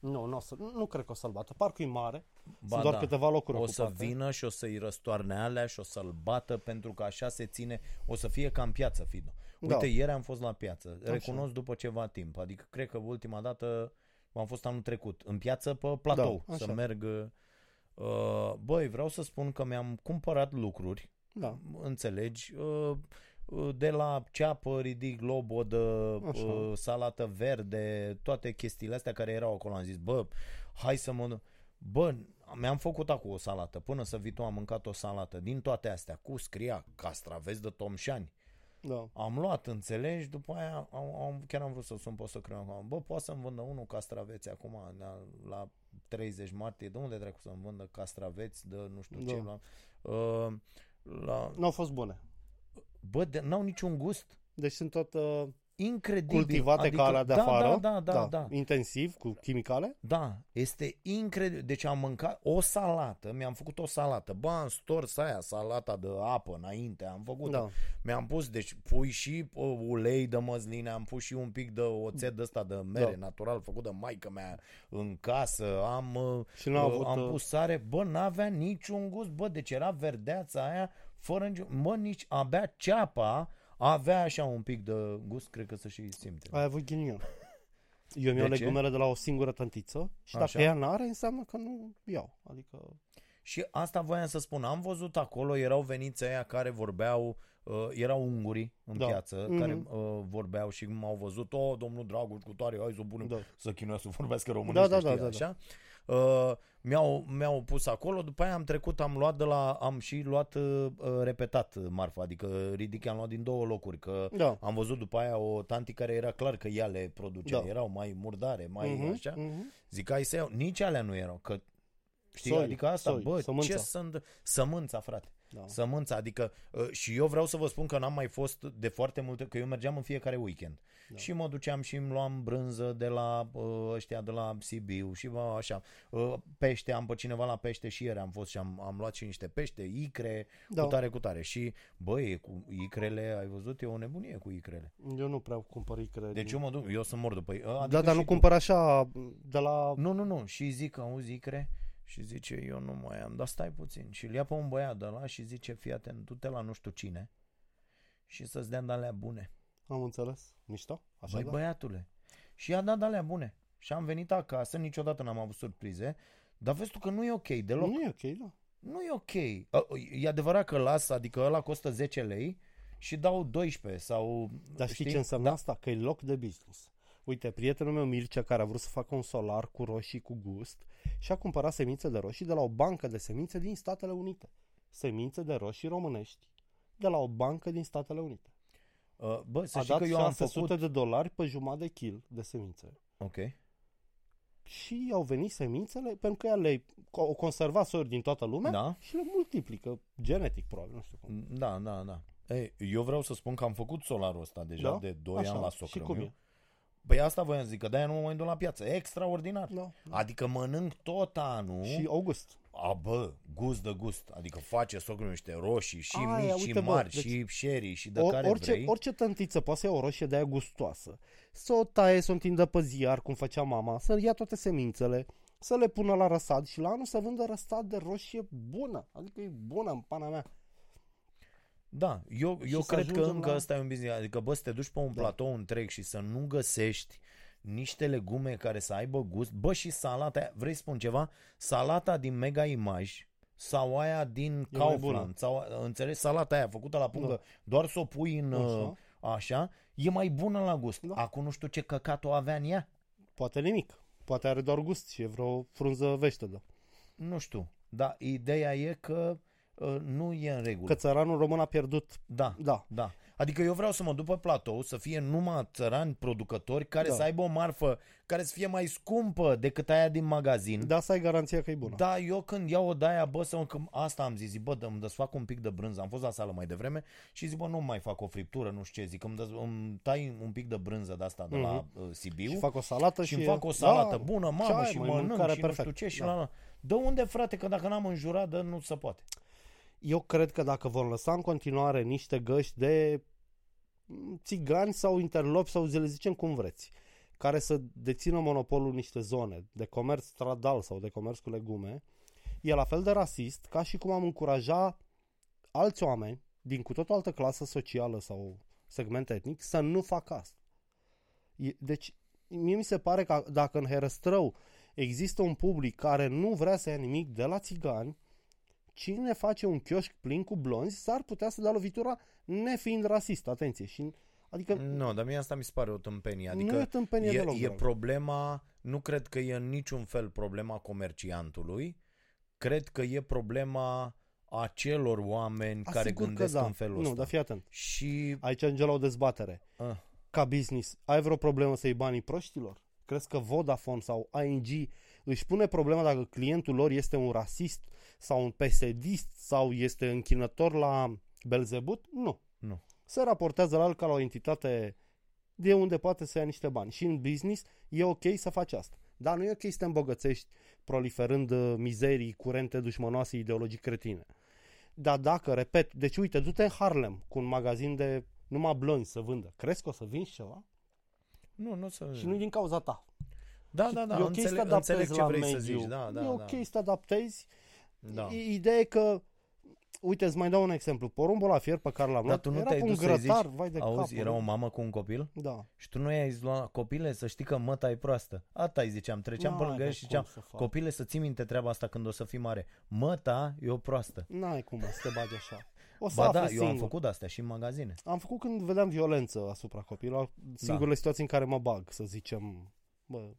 Nu, nu, o să, nu cred că o să-l bată. Parcul e mare, Ba sunt doar da. câteva locuri O să ocupate. vină și o să-i răstoarne alea și o să-l bată pentru că așa se ține, o să fie ca în piață, Fido. Uite, Da. ieri am fost la piață, recunosc după ceva timp, adică cred că ultima dată am fost anul trecut, în piață pe platou, Da, să așa. merg... Uh, băi, vreau să spun că mi-am cumpărat lucruri, Da. înțelegi, uh, uh, de la ceapă, ridic, lobodă, Așa. uh, salată verde, toate chestiile astea care erau acolo. Am zis, bă, hai să mă... Bă, mi-am făcut acum o salată. Până să vii tu am mâncat o salată din toate astea. Cu scria castraveți de tomșani. Da. Am luat, înțelegi? După aia am, am, chiar am vrut să sun pe să acum. Bă, poate să-mi vândă unul castraveți acum la, la 30 martie. De unde dracu să-mi vândă castraveți de nu știu Da. ce? La, uh, la, Nu au fost bune. Bă, de, n-au niciun gust. Deci sunt tot uh, Incredibil. cultivate adică, ca alea de da, afară. Da, da, da, da. Intensiv, cu chimicale. Da, este incredibil. Deci am mâncat o salată, mi-am făcut o salată. Bă, am stors aia, salata de apă înainte, am făcut Da. Mi-am pus, deci pui și uh, ulei de măsline, am pus și un pic de oțet de ăsta de mere Da. natural făcut de maică mea în casă, am, uh, Și n-a uh, avut, am uh, pus sare, bă, n-avea niciun gust, bă, deci era verdeața aia, fără nicio, mă, nici, abia ceapa avea așa un pic de gust, cred că să și simte. Ai avut ghinion. Eu mi-au De ce? legumele de la o singură tântiță și dacă Așa. ea n-are, înseamnă că nu iau. Adică, Și asta voiam să spun. Am văzut acolo, erau veniți aia care vorbeau, uh, erau ungurii în Da. piață, Mhm. care uh, vorbeau și m-au văzut, o, domnul Dragoș cu tare, hai să punem da. să chinuia să vorbească românește, Da, da, da, știi, da, așa. Uh, mi-au, mi-au pus acolo, după aia am trecut, am luat de la, am și luat uh, uh, repetat marfa, adică ridic, am luat din două locuri, că Da. am văzut după aia o tanti care era clar că ea le producea, Da. erau mai murdare, mai Mhm, așa. mhm. Zic, hai să iau. Nici alea nu erau, că știi, Soi, adică asta, soi, bă, sămânța. ce sunt sămânța, frate. Da. Sămânța, adică uh, și eu vreau să vă spun că n-am mai fost de foarte multe, că eu mergeam în fiecare weekend. Da. Și mă duceam și îmi luam brânză de la uh, ăștia de la Sibiu și bă, așa. Uh, pește, am pe cineva la pește și ieri am fost și am, am luat și niște pește, icre, Da. cu tare, cu tare. Și băi, cu icrele, ai văzut, e o nebunie cu icrele. Eu nu prea cumpăr icre. Deci din- eu mă duc, eu sunt mor după ei. Adică da, dar și nu tu. cumpăr așa de la... Nu, nu, nu. Și zic, auzi, Icre? Și zice, eu nu mai am, dar stai puțin. Și îl ia pe un băiat de la și zice, fii atent, du-te la nu știu cine și să-ți dea de alea bune. Am înțeles. Mișto? Așa Băi, da? băiatule. Și i-a dat de alea bune. Și am venit acasă, niciodată n-am avut surprize, dar vezi tu că nu e ok deloc. Nu e ok, da. Nu e ok. A, E adevărat că las, adică ăla costă 10 lei și dau 12 sau... Dar știi, ce înseamnă asta? Că e loc de business. Uite, prietenul meu Mircea, care a vrut să facă un solar cu roșii cu gust și a cumpărat semințe de roșii de la o bancă de semințe din Statele Unite. Semințe de roșii românești de la o bancă din Statele Unite. Uh, Bă, să A știi dat că eu am 600 făcut... de dolari pe jumătate de kil de semințe. Ok. Și au venit semințele, pentru că ea le o conserva soiuri din toată lumea Da. și le multiplică genetic, probabil, nu știu cum. Da, da, da. Ei, eu vreau să spun că am făcut solarul ăsta deja Da? de 2 Așa. ani la Și socrul cum meu. e? Păi asta voiam să zic, că de-aia nu mă mai duc la piață. Extraordinar. Da. Adică mănânc tot anul. Și august. A, bă, gust de gust. Adică face socrul meu niște roșii și Aia, mici uite, și bă, mari deci- și sherry și de O, care orice, vrei. orice tântiță poate să ia o roșie de aia gustoasă, să o taie, să o întindă pe ziar, cum făcea mama, să ia toate semințele, să le pună la răsad și la anul să vândă răsad de roșie bună. Adică e bună în pana mea. Da, eu, eu să cred că ajungem încă la- ăsta e un business. Adică, bă, să te duci pe un Da. platou întreg și să nu găsești niște legume care să aibă gust. Bă, și salata aia, vrei să spun ceva? Salata din Mega Image sau aia din mai Kaufland, bună. sau, înțelegi, salata aia făcută la pungă, Da. doar să o pui în Așa. așa. așa, e mai bună la gust. Da. Acum nu știu ce căcat o avea în ea. Poate nimic. Poate are doar gust și e vreo frunză veștedă. Nu știu. Dar ideea e că uh, nu e în regulă. Că țăranul român a pierdut. Da, Da. da. Adică eu vreau să mă duc pe platou, să fie numai țărani producători care Da. să aibă o marfă care să fie mai scumpă decât aia din magazin. Da, să ai garanția că e bună. Da, eu când iau o de-aia, bă, să, că asta am zis, zic, bă, dă-mi desfac un pic de brânză. Am fost la sală mai devreme și zic, bă, nu mai fac o friptură, nu știu ce, zic, îmi, dă, îmi tai un pic de brânză de asta de la uh, Sibiu Mhm. Și fac o salată și și... îmi e- fac o salată da, bună, ce mamă, ai, și măi, mănânc mâncare și nu știu perfect. ce și Da. la, la. De unde, frate, că dacă n-am înjurat, dă, nu se poate. Eu cred că dacă vor lăsa în continuare niște găști de mm, țigani sau interlopi sau le zicem cum vreți, care să dețină monopolul în niște zone de comerț stradal sau de comerț cu legume, e la fel de rasist ca și cum am încuraja alți oameni din cu tot o altă clasă socială sau segment etnic să nu facă asta. E- Deci, mie mi se pare că dacă în Herăstrău există un public care nu vrea să ia nimic de la țigani, cine face un chioșc plin cu blonzi s-ar putea să dea lovitura nefiind rasist, atenție. Și, adică Nu, dar mie asta mi se pare o tâmpenie. nu e Adică tâmpenie e, deloc. e drag. problema, nu cred că e în niciun fel problema comerciantului, cred că e problema acelor oameni care Asigur că gândesc da. în felul Nu, ăsta. dar fii atent. Și Aici ajunge la o dezbatere. ah, Ca business, ai vreo problemă să iei banii proștilor? Crezi că Vodafone sau ING își pune problema dacă clientul lor este un rasist sau un pesedist sau este închinător la Belzebut? Nu. nu. Se raportează la el ca la o entitate de unde poate să ia niște bani. Și în business e ok să faci asta. Dar nu e ok să te îmbogățești proliferând uh, mizerii curente dușmănoase ideologii cretine. Dar dacă, repet, deci uite, du-te în Harlem cu un magazin de numai blonzi să vândă. Crezi că o să vinzi ceva? Nu, nu să... Și nu din cauza ta. Da, da, da, e ok să te înțeleg, adaptezi înțeleg ce la vrei mediu. să zici. Da, da, e ok da. să te adaptezi. da. I- Ideea e că Uite, îți mai dau un exemplu. Porumbul la fier pe care l-am Dar luat tu nu era te-ai pe un dus să-i grătar, zici, vai de Auzi, cap. era o mamă cu un copil Da. și tu nu i-ai zis la copile să știi că măta e proastă. Asta îi ziceam, treceam pe N-ai lângă el de și cum ziceam, să faci. copile să ții minte treaba asta când o să fii mare. Măta e o proastă. N-ai cum mă, să te bagi așa. O să Ba afli da, eu singur. am făcut astea și în magazine. Am făcut când vedeam violență asupra copiilor. Singurele situații în care mă bag, să zicem, bă,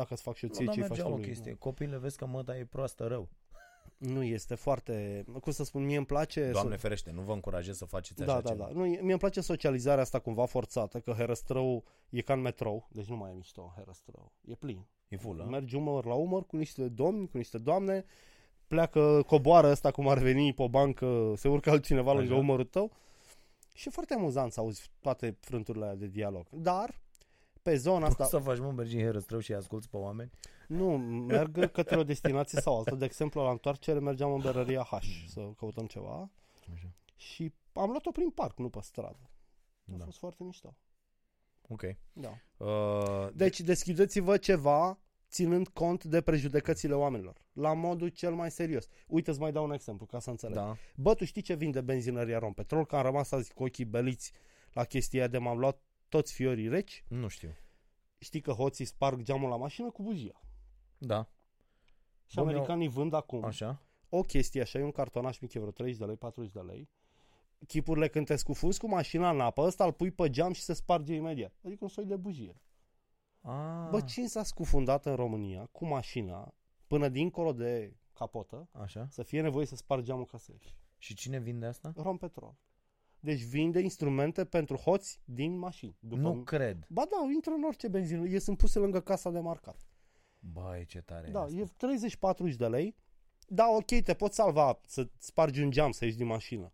dacă îți fac și eu ție Nu, dar ce faci mergea tu o lui. chestie. Copile, vezi că măta e proastă rău. Nu este foarte, cum să spun, mie îmi place Doamne să... ferește, nu vă încurajez să faceți așa Da, da, ceva. da. Nu, mie îmi place socializarea asta cumva forțată, că Herăstrău e ca în metrou, deci nu mai e mișto Herăstrău. E plin. E full, Mergi umăr la umăr cu niște domni, cu niște doamne, pleacă, coboară ăsta cum ar veni pe o bancă, se urcă altcineva lângă Așa. umărul tău și e foarte amuzant să auzi toate frânturile alea de dialog. Dar, pe zona asta, Poți să faci, mă, mergi în Herăstrău și asculti pe oameni? nu, merg către o destinație sau alta. De exemplu, la întoarcere mergeam în berăria H să căutăm ceva Așa. și am luat-o prin parc, nu pe stradă. A Da. fost foarte mișto. Ok. Da. Uh, Deci deschideți-vă ceva ținând cont de prejudecățile oamenilor. La modul cel mai serios. Uite, îți mai dau un exemplu ca să înțeleg. da. Bă, tu știi ce vinde benzinăria Rompetrol? Că am rămas azi cu ochii beliți la chestia de m-am luat toți fiorii reci. Nu știu. Știi că hoții sparg geamul la mașină cu bujia. Da. Și Bun, americanii vând acum Așa. o chestie așa, e un cartonaș mic, e vreo 30 de lei, 40 de lei. Chipurile când te scufunzi cu mașina în apă, ăsta îl pui pe geam și se sparge imediat. Adică un soi de bujie. Ah, Bă, cine s-a scufundat în România cu mașina până dincolo de capotă Așa. să fie nevoie să spargi geamul ca să ieși? Și cine vinde asta? Rompetrol. Deci vinde instrumente pentru hoți din mașini. După Nu cred. Ba da, intră în orice benzină. E sunt puse lângă casa de marcat. Băi, ce tare Da, e asta. e 30-40 de lei. Da, ok, te poți salva să spargi un geam, să ieși din mașină.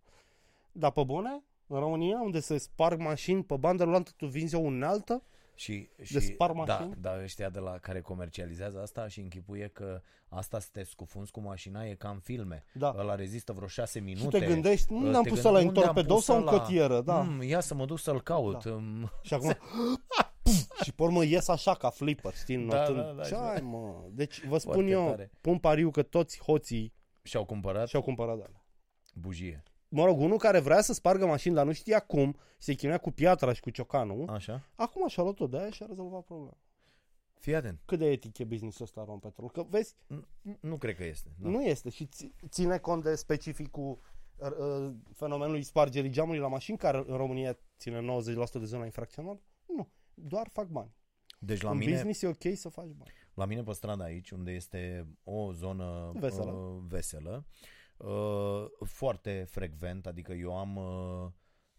Dar pe bune, în România, unde se sparg mașini pe bandă rulantă, tu vinzi o unealtă? Și, și De spar da, mașini? da, ăștia de la care comercializează asta și închipuie că asta să te scufunzi cu mașina e ca în filme. Da. Ăla rezistă vreo șase Și minute. te gândești, nu Uh, am te pus gând- la în unde am torpedou pus sau în ăla? cotieră, da. Mm, ia să mă duc să-l caut. Da. Mm, Și acum, și pe urmă ies așa ca flipper, știi, Da, notând. da, da, Ce și- ai, mă? Deci vă spun Foarte eu, tare. pun pariu că toți hoții Și-au cumpărat și-au cumpărat de alea. bujie. Mă rog, unul care vrea să spargă mașini, dar nu știa cum, se chinuia cu piatra și cu ciocanul, Așa? acum și-a luat-o de aia și a rezolvat problema. Fii atent. Cât de etic e business-ul ăsta Rompetrol? Că vezi, N- Nu cred că este. Da. nu este și ți- ține cont de specificul uh, uh, fenomenului spargerii geamului la mașini, care în România ține 90% de zona infracțională? Nu, doar fac bani. Deci la în mine, business e ok să faci bani. la mine pe strada aici, unde este o zonă Veselă. Uh, veselă uh, foarte frecvent, adică eu am uh,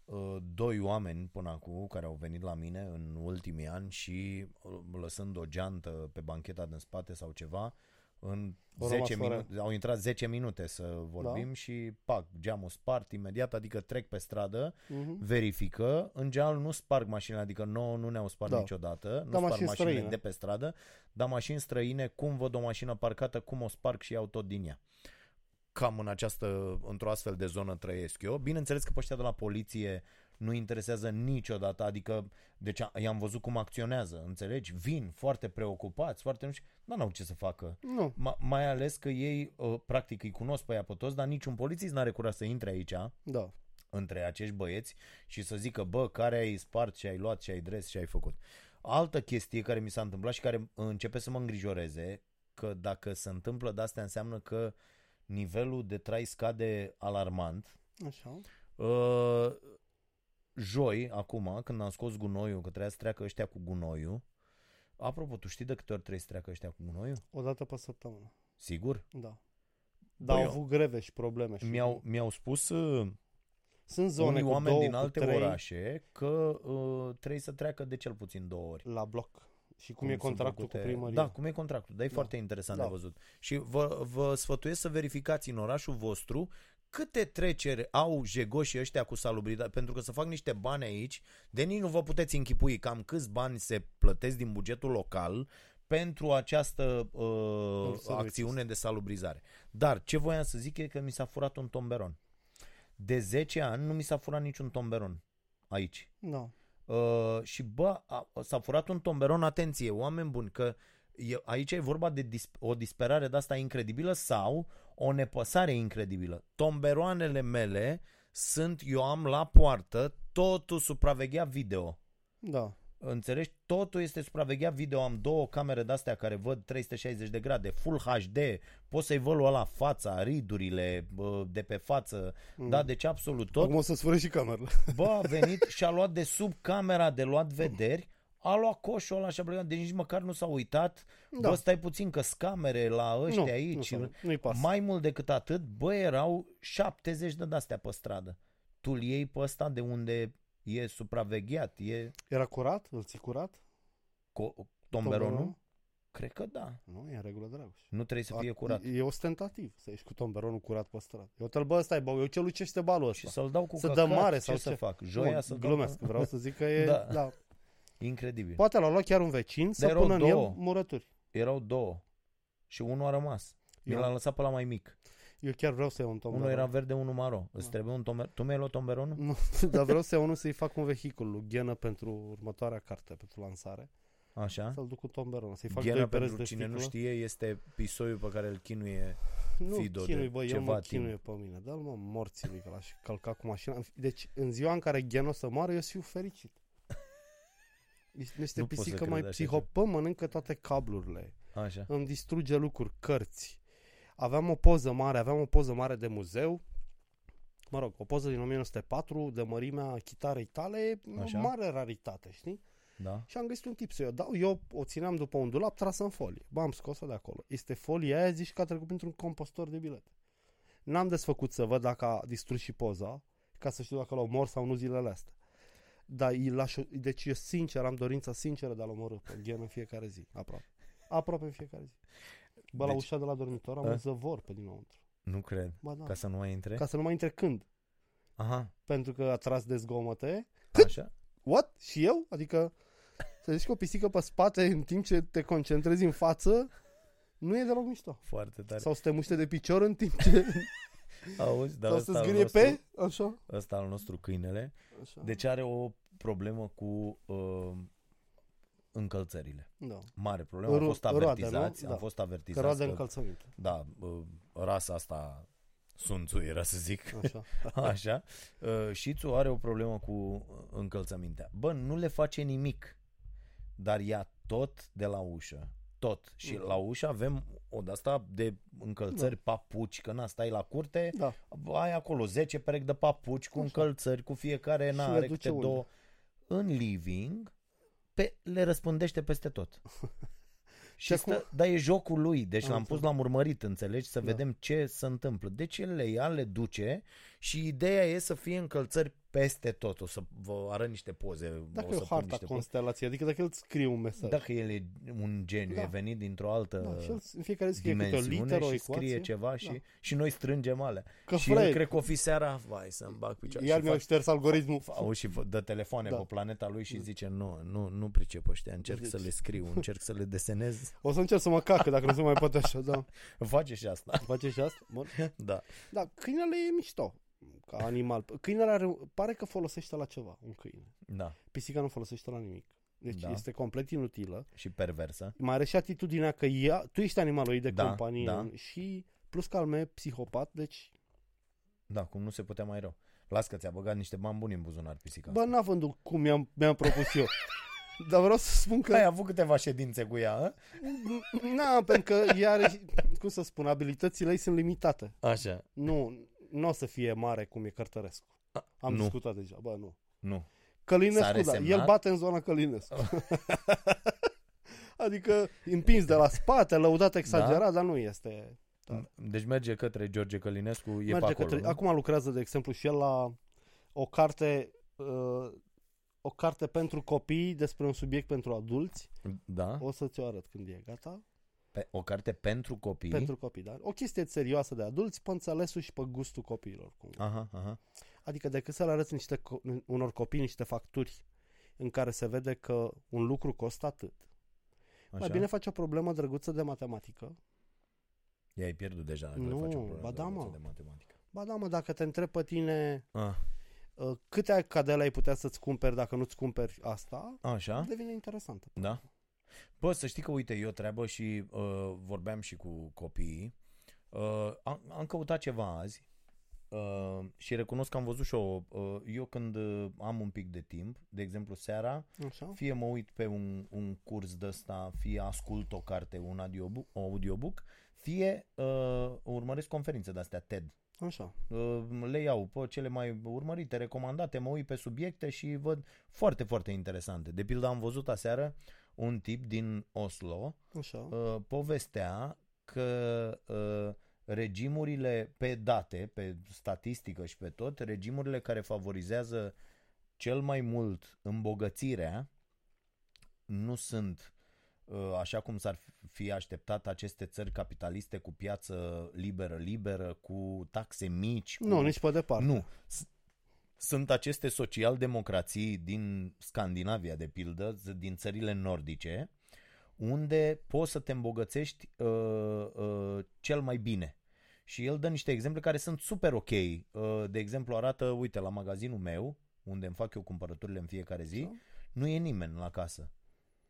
uh, doi oameni până acum care au venit la mine în ultimii ani și uh, lăsând o geantă pe bancheta din spate sau ceva, în Au 10 rămas fără. minute, au intrat 10 minute să vorbim Da. și pac, geamul spart imediat, adică trec pe stradă, Mhm. verifică, în general nu sparg mașinile, adică nouă nu ne-au spart Da. niciodată, nu Da, sparg mașini mașinile străine. de pe stradă, dar mașini străine, cum văd o mașină parcată, cum o sparg și iau tot din ea. Cam în această, într-o astfel de zonă trăiesc eu. Bineînțeles că pe ăștia de la poliție nu interesează niciodată, adică deci a- i-am văzut cum acționează, înțelegi? Vin foarte preocupați, foarte nu știu, dar n-au ce să facă. Nu. Ma, mai ales că ei, uh, practic, îi cunosc pe ea pe toți, dar niciun polițist n-are curaj să intre aici Da. între acești băieți și să zică, bă, care ai spart și ai luat și ai dres și ai făcut. Altă chestie care mi s-a întâmplat și care începe să mă îngrijoreze, că dacă se întâmplă de astea înseamnă că nivelul de trai scade alarmant. Așa. Uh, joi, acum, când am scos gunoiul, că trebuia să treacă ăștia cu gunoiul, apropo, tu știi de câte ori trebuie să treacă ăștia cu gunoiul? O dată pe săptămână. Sigur? Da. Dar Băi, au eu- avut greve și probleme. Și Mi-au, mi-au spus uh, Sunt zone unii cu oameni două, din cu alte trei orașe că uh, trebuie să treacă de cel puțin două ori. la bloc. Și cum, e sunt contractul făcute- cu primăria? Da, cum e contractul. Dar e Da. foarte interesant Da. de văzut. Și vă, vă sfătuiesc să verificați în orașul vostru câte treceri au jegoșii ăștia cu salubritate, pentru că să fac niște bani aici, de nici nu vă puteți închipui cam câți bani se plătesc din bugetul local pentru această uh, serviciu acțiune de salubrizare. Dar ce voiam să zic e că mi s-a furat un tomberon. De 10 ani nu mi s-a furat niciun tomberon aici. Da. Uh, și bă, a, s-a furat un tomberon, atenție, oameni buni, că e, aici e vorba de dis, o disperare de asta incredibilă sau o nepăsare incredibilă. Tomberoanele mele sunt, eu am la poartă totul supravegheat video. Da. Înțelegi? Totul este supravegheat video. Am două camere de-astea care văd 360 de grade, Full HD, pot să-i văd la fața, ridurile bă, de pe față, Mm. da, deci absolut tot. Acum o să-ți fură și camerele. Bă, a venit și a luat de sub camera de luat vederi, a luat coșul ăla și a plecat, deci nici măcar nu s-a uitat. Da. Da. Bă, stai puțin că scamere la ăștia nu, aici. Nu, nu-i pasă. mai mult decât atât, bă, erau 70 de de-astea pe stradă. Tu îl iei pe ăsta de unde e supravegheat, e Era curat? Îl ții curat? co- tomberonul? Cred că da. Nu, e în regulă, Dragoș. Nu trebuie să fie A- curat. E ostentativ să ieși cu tomberonul curat pe stradă. Eu te-l bă, ăsta bă, eu ce lucește balul ăsta. Și să-l dau cu Să dă căcat, mare ce sau să ce? fac? Joia Bun, să glumesc, dau... vreau să zic că e... Da. da. da. Incredibil. Poate l-a luat chiar un vecin să erau pună în două. el murături. Erau două. Și unul a rămas. Mi Eu- l-a lăsat pe la mai mic. Eu chiar vreau să iau un tomberon. Unul era verde, unul maro. Îți Da. trebuie un tomberon? Tu mi-ai luat tomberonul? Nu, dar vreau să iau unul să-i fac un vehicul lui Ghenă pentru următoarea carte, pentru lansare. Așa. Să-l duc cu tomberon, să-i fac Ghena, doi pereți pentru de cine nu sticlă. știe, este pisoiul pe care îl chinuie. Nu Fido de chinui, bă, el ceva mă timp. chinuie pe mine. Dă-l mă morții lui că l-aș călca cu mașina. Deci în ziua în care Ghen o să moară, eu să fiu fericit. Este, este Nu pot să pisică cred mai așa psihopă, mănâncă toate cablurile. Așa. Îmi distruge lucruri, cărți. Aveam o poză mare, aveam o poză mare de muzeu. Mă rog, o poză din 1904 de mărimea chitarei tale, Așa. o mare raritate, știi? Da. Și am găsit un tip să o dau. Eu o țineam după un dulap trasă în folie. Bă, am scos-o de acolo. Este folia aia, zici că a trecut printr-un compostor de bilete. N-am desfăcut să văd dacă a distrus și poza, ca să știu dacă l-au omor sau nu zilele astea. Dar îi laș, deci eu sincer am dorința sinceră de a-l omorâ pe Ghen în fiecare zi, aproape. Aproape în fiecare zi. Bă, la Deci- ușa de la dormitor am A? un zăvor pe dinăuntru. Nu cred. Ba da. Ca să nu mai intre? Ca să nu mai intre când. Aha. Pentru că a tras de zgomote. Așa? What? Și eu? Adică să zici cu o pisică pe spate în timp ce te concentrezi în față, nu e deloc mișto. Foarte tare. Sau să te muște de picior în timp ce... Auzi, dar sau ăsta să al zgârie nostru, pe... Așa. ăsta al nostru câinele, Așa. deci are o problemă cu uh, încălțările. Da. Mare problemă. Am Ro- fost roade, avertizați, nu? am Da. fost Că avertizați roade că, încălțăminte. da, uh, rasa asta sunțu era să zic. Așa. Așa. Uh, Șițu are o problemă cu încălțămintea. Bă, nu le face nimic, dar ia tot de la ușă. Tot. Și Mhm. la ușă avem o de asta de încălțări, papuci, că na, stai la curte, Da. ai acolo 10 perechi de papuci cu Așa. încălțări, cu fiecare, Și na, le are duce câte unde? două. În living, pe, le răspândește peste tot. Și acum- stă, dar e jocul lui, deci Am l-am pus înțeles. la murmărit, înțelegi, să Da. vedem ce se întâmplă. Deci el le ia, le duce și ideea e să fie încălțări peste tot. O să vă arăt niște poze. Dacă o e să o pun harta niște poze. constelației, adică dacă el îți scrie un mesaj. Dacă el e un geniu, Da. e venit dintr-o altă Da, și el în fiecare zi scrie câte o dimensiune literă, o și ecuație. scrie ceva și, Da. și noi strângem alea. Că și el Fred, cred că o fi seara, vai să-mi bag picioare. iar și mi-au fac- șters algoritmul. Auzi și dă telefoane Da. pe planeta lui și zice nu, nu, nu pricep ăștia, încerc Deci- să le scriu, încerc să le desenez. O să încerc să mă cacă dacă nu se mai poate așa, da. Face și asta. Face și asta? Bun. Da. Da, câinele e mișto ca animal. Câinele are, pare că folosește la ceva, un câine. Da. Pisica nu folosește la nimic. Deci Da. este complet inutilă. Și perversă. Mai are și atitudinea că ea, tu ești animalul ei de Da, companie da. și plus că al meu e psihopat, deci Da, cum nu se putea mai rău. Las că ți-a băgat niște bani buni în buzunar pisica. bă, n-a vândut cum mi-am, mi-am propus eu. Dar vreau să spun că Ai avut câteva ședințe cu ea, a? Na, pentru că ea are, cum să spun, abilitățile ei sunt limitate. Așa. Nu, nu o să fie mare cum e Cărtărescu. Am nu. discutat deja, bă, nu. Nu. Călinescu, S-a da, resemnat? el bate în zona Călinescu. adică împins de la spate, lăudat exagerat, Da? dar nu este. Da. Deci merge către George Călinescu, e Merge pe acolo, către, nu? acum lucrează, de exemplu, și el la o carte uh, o carte pentru copii despre un subiect pentru adulți. Da? O să ți-o arăt când e gata. Pe, o carte pentru copii. Pentru copii, da? O chestie serioasă de adulți, pe înțelesul și pe gustul copiilor. Cumva. Aha, aha. Adică decât să le arăți niște, co- unor copii niște facturi în care se vede că un lucru costă atât. Așa. Mai bine faci o problemă drăguță de matematică. I-ai pierdut deja. dacă Nu, le faci o problemă ba da, drăguță mă. De matematică. Ba da, mă, dacă te întreb pe tine Ah, uh, câte cadele ai putea să-ți cumperi dacă nu-ți cumperi asta, așa? devine interesantă. Da. Bă, să știi că, uite, eu treabă și uh, vorbeam și cu copiii. Uh, am, am căutat ceva azi uh, și recunosc că am văzut și eu, uh, eu când uh, am un pic de timp, de exemplu seara, Așa? fie mă uit pe un, un curs de ăsta, fie ascult o carte, un audiobook, audiobook fie uh, urmăresc conferințe de-astea TED. Așa. Uh, le iau pe cele mai urmărite, recomandate, mă uit pe subiecte și văd foarte, foarte interesante. De pildă am văzut aseară un tip din Oslo Așa. uh, povestea că uh, regimurile pe date, pe statistică și pe tot, regimurile care favorizează cel mai mult îmbogățirea nu sunt uh, așa cum s-ar fi așteptat aceste țări capitaliste cu piață liberă, liberă, cu taxe mici. Cu... Nu, nici pe departe. Nu. S- Sunt aceste social-democrații din Scandinavia, de pildă, z- din țările nordice, unde poți să te îmbogățești uh, uh, cel mai bine. Și el dă niște exemple care sunt super ok. Uh, de exemplu, arată, uite, la magazinul meu, unde îmi fac eu cumpărăturile în fiecare zi, Da. nu e nimeni la casă.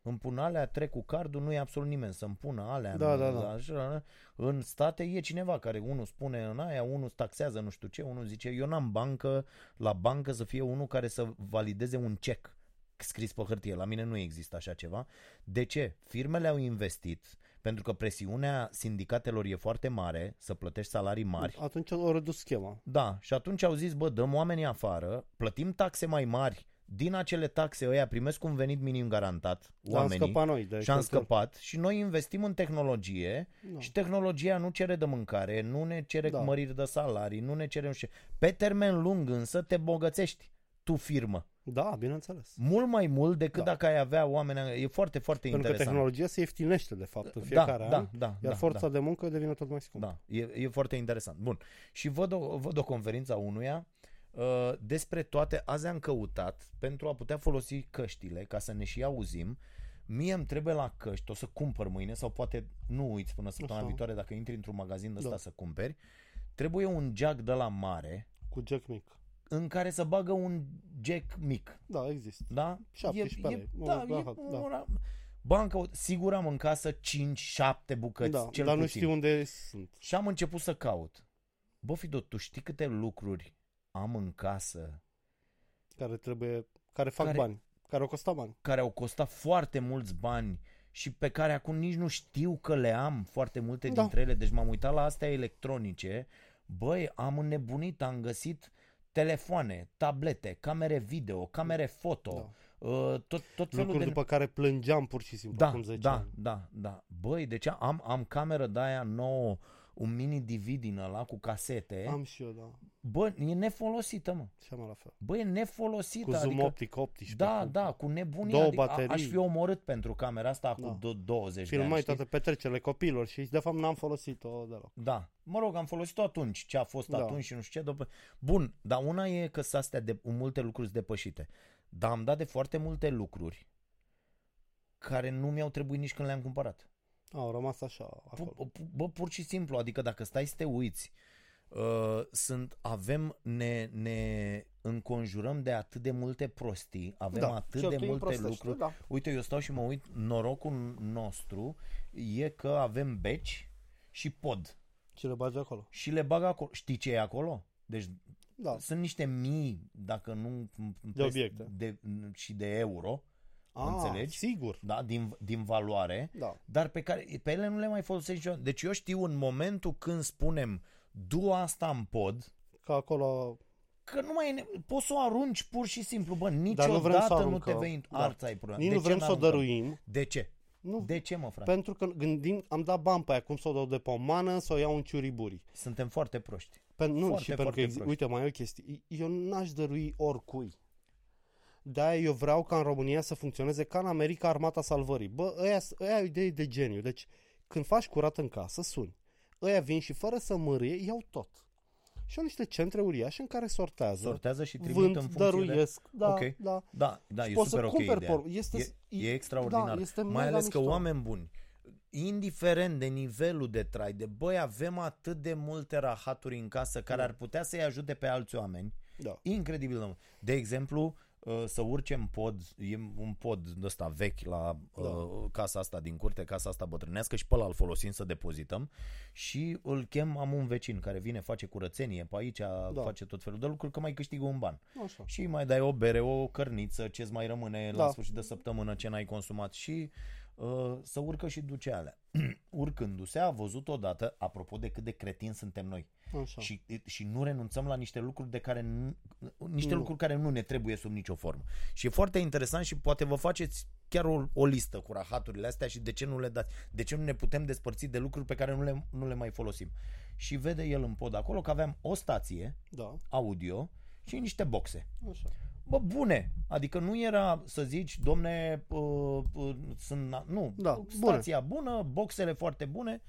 Îmi pun alea, trec cu cardul, nu e absolut nimeni să-mi pună alea. Da, în, da, da. Așa, în state e cineva care unul spune în aia, unul taxează nu știu ce, unul zice eu n-am bancă, la bancă să fie unul care să valideze un cec scris pe hârtie. La mine nu există așa ceva. De ce? Firmele au investit pentru că presiunea sindicatelor e foarte mare să plătești salarii mari. Atunci au redus schema. Da, și atunci au zis, bă, dăm oamenii afară, plătim taxe mai mari, din acele taxe ăia primesc un venit minim garantat, Dar am oamenii, scăpat noi de și am cheltuieli. scăpat și noi investim în tehnologie Da. și tehnologia nu cere de mâncare, nu ne cere Da. măriri de salarii, nu ne cere nu știu ce. Pe termen lung însă te bogățești tu firmă. Da, bineînțeles. Mult mai mult decât Da. dacă ai avea oameni, e foarte, foarte Pentru că interesant. tehnologia se ieftinește, de fapt, în da, fiecare da, an, da, iar da, forța da. de muncă devine tot mai scumpă. Da, e, e foarte interesant. Bun. Și văd o, văd o conferință a unuia uh, despre toate. Azi am căutat pentru a putea folosi căștile ca să ne și auzim. Mie îmi trebuie la căști, o să cumpăr mâine sau poate nu uiți până săptămâna Așa. viitoare dacă intri într-un magazin de ăsta Da. să cumperi. Trebuie un jack de la mare Cu jack mic. în care să bagă un jack mic. Da, există. Da? 17 lei. da, Da, e, da. da. Banca, sigur am în casă 5-7 bucăți, da, cel dar nu puțin. știu unde sunt. Și am început să caut. Bă, Fido, tu știi câte lucruri am în casă Care trebuie, care fac Care- bani. Care au costat bani. care au costat foarte mulți bani și pe care acum nici nu știu că le am foarte multe Da. dintre ele. Deci m-am uitat la astea electronice. Băi, am înnebunit, am găsit telefoane, tablete, camere video, camere foto, Da. uh, tot, tot felul Lucruri de... după care plângeam pur și simplu Da, acum 10 da, ani. da, da. Băi, deci am, am cameră de aia nouă, un mini DVD din ăla cu casete. Am și eu, da. Bă, e nefolosită, mă. Și am la fel. Bă, e nefolosită. Cu zoom adică, optic 18. Da, cu da, cu nebunie. două adică a- baterii. Aș fi omorât pentru camera asta cu Da. da. 20 de Filmai ani, știi? toate petrecerile copilor și de fapt n-am folosit-o deloc. Da. Mă rog, am folosit-o atunci, ce a fost Da. atunci și nu știu ce. După... Bun, dar una e că sunt astea de multe lucruri depășite. Dar am dat de foarte multe lucruri care nu mi-au trebuit nici când le-am cumpărat. Au rămas așa acolo. Pu- pu- Bă, pur și simplu, adică dacă stai să te uiți, uh, sunt, avem, ne, ne înconjurăm de atât de multe prostii, avem da, atât de cheltuim multe prostește, lucruri. Da. Uite, eu stau și mă uit, norocul nostru e că avem beci și pod Ce le bagi acolo. și le bag acolo. Știi ce e acolo? Deci Da. sunt niște mii, dacă nu De obiecte. de, și de euro, Ah, înțelegi? Sigur. da, din, din valoare, Da. dar pe care pe ele nu le mai folosești niciodată. Deci eu știu în momentul când spunem du asta în pod, Că acolo... că nu mai e, ne- poți să o arunci pur și simplu, bă, Dar nu vrem niciodată să nu, aruncăm. te vei... Da. Arța ai problema. Nici De nu ce vrem să o n-aruncăm? dăruim. De ce? Nu, De ce, mă, frate? Pentru că gândim, am dat bani pe aia, cum să o dau de pe o mană, să o iau în ciuriburi. Suntem foarte proști. Pen, nu, Foarte, și pentru că, foarte exi- proști. uite, mai e o chestie. Eu n-aș dărui oricui. De-aia eu vreau ca în România să funcționeze ca în America Armata Salvării. Bă, ăia, ăia au idei de geniu. Deci, când faci curat în casă, suni. Ăia vin și fără să mârie, iau tot. Și au niște centre uriașe în care sortează, Sortează și trimit vând, în funcție de... dăruiesc. Da, Ok. da. Da, da, Și e poți super să ok cumperi ideea. por- este- e, e extraordinar. da, este Mai mega ales că mișto. oameni buni, indiferent de nivelul de trai, de băi, avem atât de multe rahaturi în casă care Da. ar putea să-i ajute pe alți oameni. Da. Incredibil. de mult. De exemplu, uh, să urce în pod, e un pod ăsta vechi la uh, Da. casa asta din curte, casa asta bătrânească și pe ăla îl folosim să depozităm și îl chem, am un vecin care vine, face curățenie pe aici, Da. face tot felul de lucruri, că mai câștigă un ban. Așa. Și mai dai o bere, o cărniță, ce-ți mai rămâne la Da. sfârșit de săptămână, ce n-ai consumat și uh, să urcă și duce alea. Urcându-se a văzut odată, apropo de cât de cretini suntem noi Așa. și, și nu renunțăm la niște lucruri de care nu, niște Nu. lucruri care nu ne trebuie sub nicio formă. Și e foarte interesant și poate vă faceți chiar o, o listă cu rahaturile astea și de ce nu le dați, de ce nu ne putem despărți de lucruri pe care nu le, nu le mai folosim. Și vede el în pod acolo că aveam o stație Da, audio și niște boxe. așa. Bă, bune. Adică nu era să zici, domne, uh, uh, sunt, na- nu, Da, stația bună, boxele foarte bune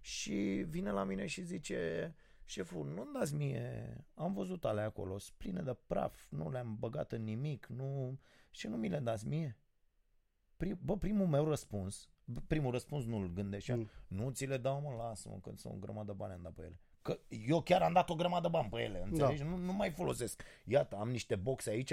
și vine la mine și zice, șeful, nu-mi dați mie, am văzut ale acolo, sunt pline de praf, nu le-am băgat în nimic, nu, și nu mi le dați mie. Prim, bă, primul meu răspuns, primul răspuns nu-l gândești, Mm. nu ți le dau, mă, lasă-mă, că sunt o grămadă de bani am dat pe ele. Că eu chiar am dat o grămadă de bani pe ele, înțelegi? Nu, nu mai folosesc. Iată, am niște boxe aici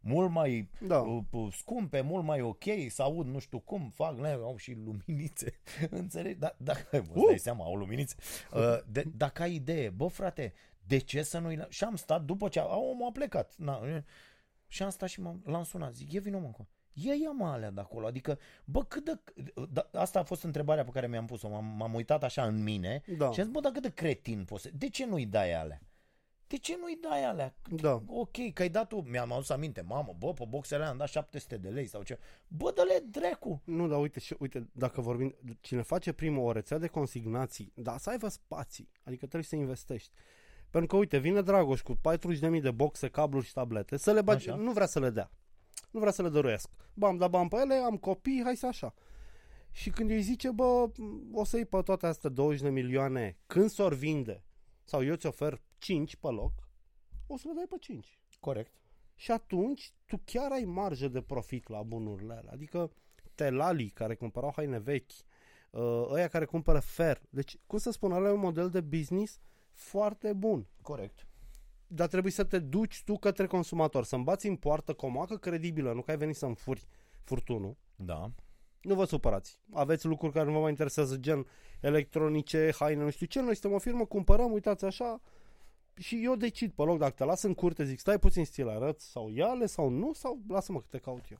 mult mai Da. uh, uh, scumpe, mult mai ok, să aud nu știu cum, fac, le au și luminițe, înțelegi? Da, da, mă Uh! dai seama, au luminițe. Uh, de, dacă ai idee, bă frate, de ce să nu-i... la- Și am stat după ce a, omul a plecat. Na, și am stat și m-am, l-am sunat, zic, e vino mă încoa. Ia ia mă alea de acolo, adică, bă, cât de... Da, asta a fost întrebarea pe care mi-am pus-o, m-am, m-am uitat așa în mine Da. și am zis, bă, dar cât de cretin poți să... De ce nu-i dai alea? De ce nu-i dai alea? Da. Ok, că ai dat tu, mi-am adus aminte, mamă, bă, pe boxele alea am dat 700 de lei sau ce. Bă, dă-le dracu. Nu, dar uite, și, uite, dacă vorbim, cine face primul o rețea de consignații, da, să aibă spații, adică trebuie să investești. Pentru că, uite, vine Dragoș cu 40.000 de boxe, cabluri și tablete, să le bagi, Așa. nu vrea să le dea. Nu vrea să le dăruiesc. Bă, am dat bani pe ele, am copii, hai să așa. Și când îi zice, bă, o să iei pe toate astea 20 de milioane, când s-or vinde, sau eu ți ofer 5 pe loc, o să le dai pe 5. Corect. Și atunci tu chiar ai marjă de profit la bunurile alea. Adică telalii care cumpărau haine vechi, uh, ăia care cumpără fer. Deci, cum să spun, ăla e un model de business foarte bun. Corect. Dar trebuie să te duci tu către consumator, să îmbați în poartă comacă credibilă, nu că ai venit să-mi furi furtunul. Da. Nu vă supărați. Aveți lucruri care nu vă mai interesează, gen electronice, haine, nu știu ce. Noi suntem o firmă, cumpărăm, uitați așa, și eu decid pe loc dacă te las în curte, zic stai puțin stil arăt sau iale sau nu, sau lasă-mă că te caut eu.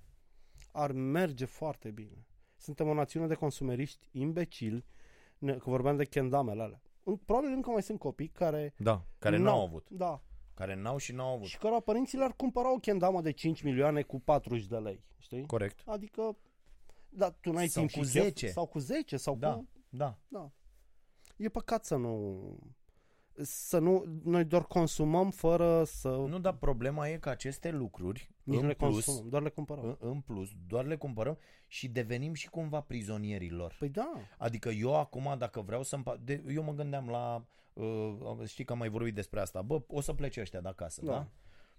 Ar merge foarte bine. Suntem o națiune de consumeriști imbecili, ne- că vorbeam de kendamele alea. În- Probabil încă mai sunt copii care Da. Care n-au avut. Da. Care n-au și n-au avut. Și cărora părinții le-ar cumpăra o kendamă de 5 milioane cu 40 de lei. Știi? Corect. Adică, da, tu n-ai Sau timp cu și chef, 10. Sau cu 10 sau Da. cu Da. da. E păcat să nu... să nu, noi doar consumăm fără să... Nu, dar problema e că aceste lucruri, nici nu în le plus, consumăm, doar le cumpărăm. în, în plus, doar le cumpărăm și devenim și cumva prizonierii lor. Păi da. Adică eu acum, dacă vreau să de, Eu mă gândeam la... Uh, știi că am mai vorbit despre asta. Bă, o să plece ăștia de acasă, da? Da. da?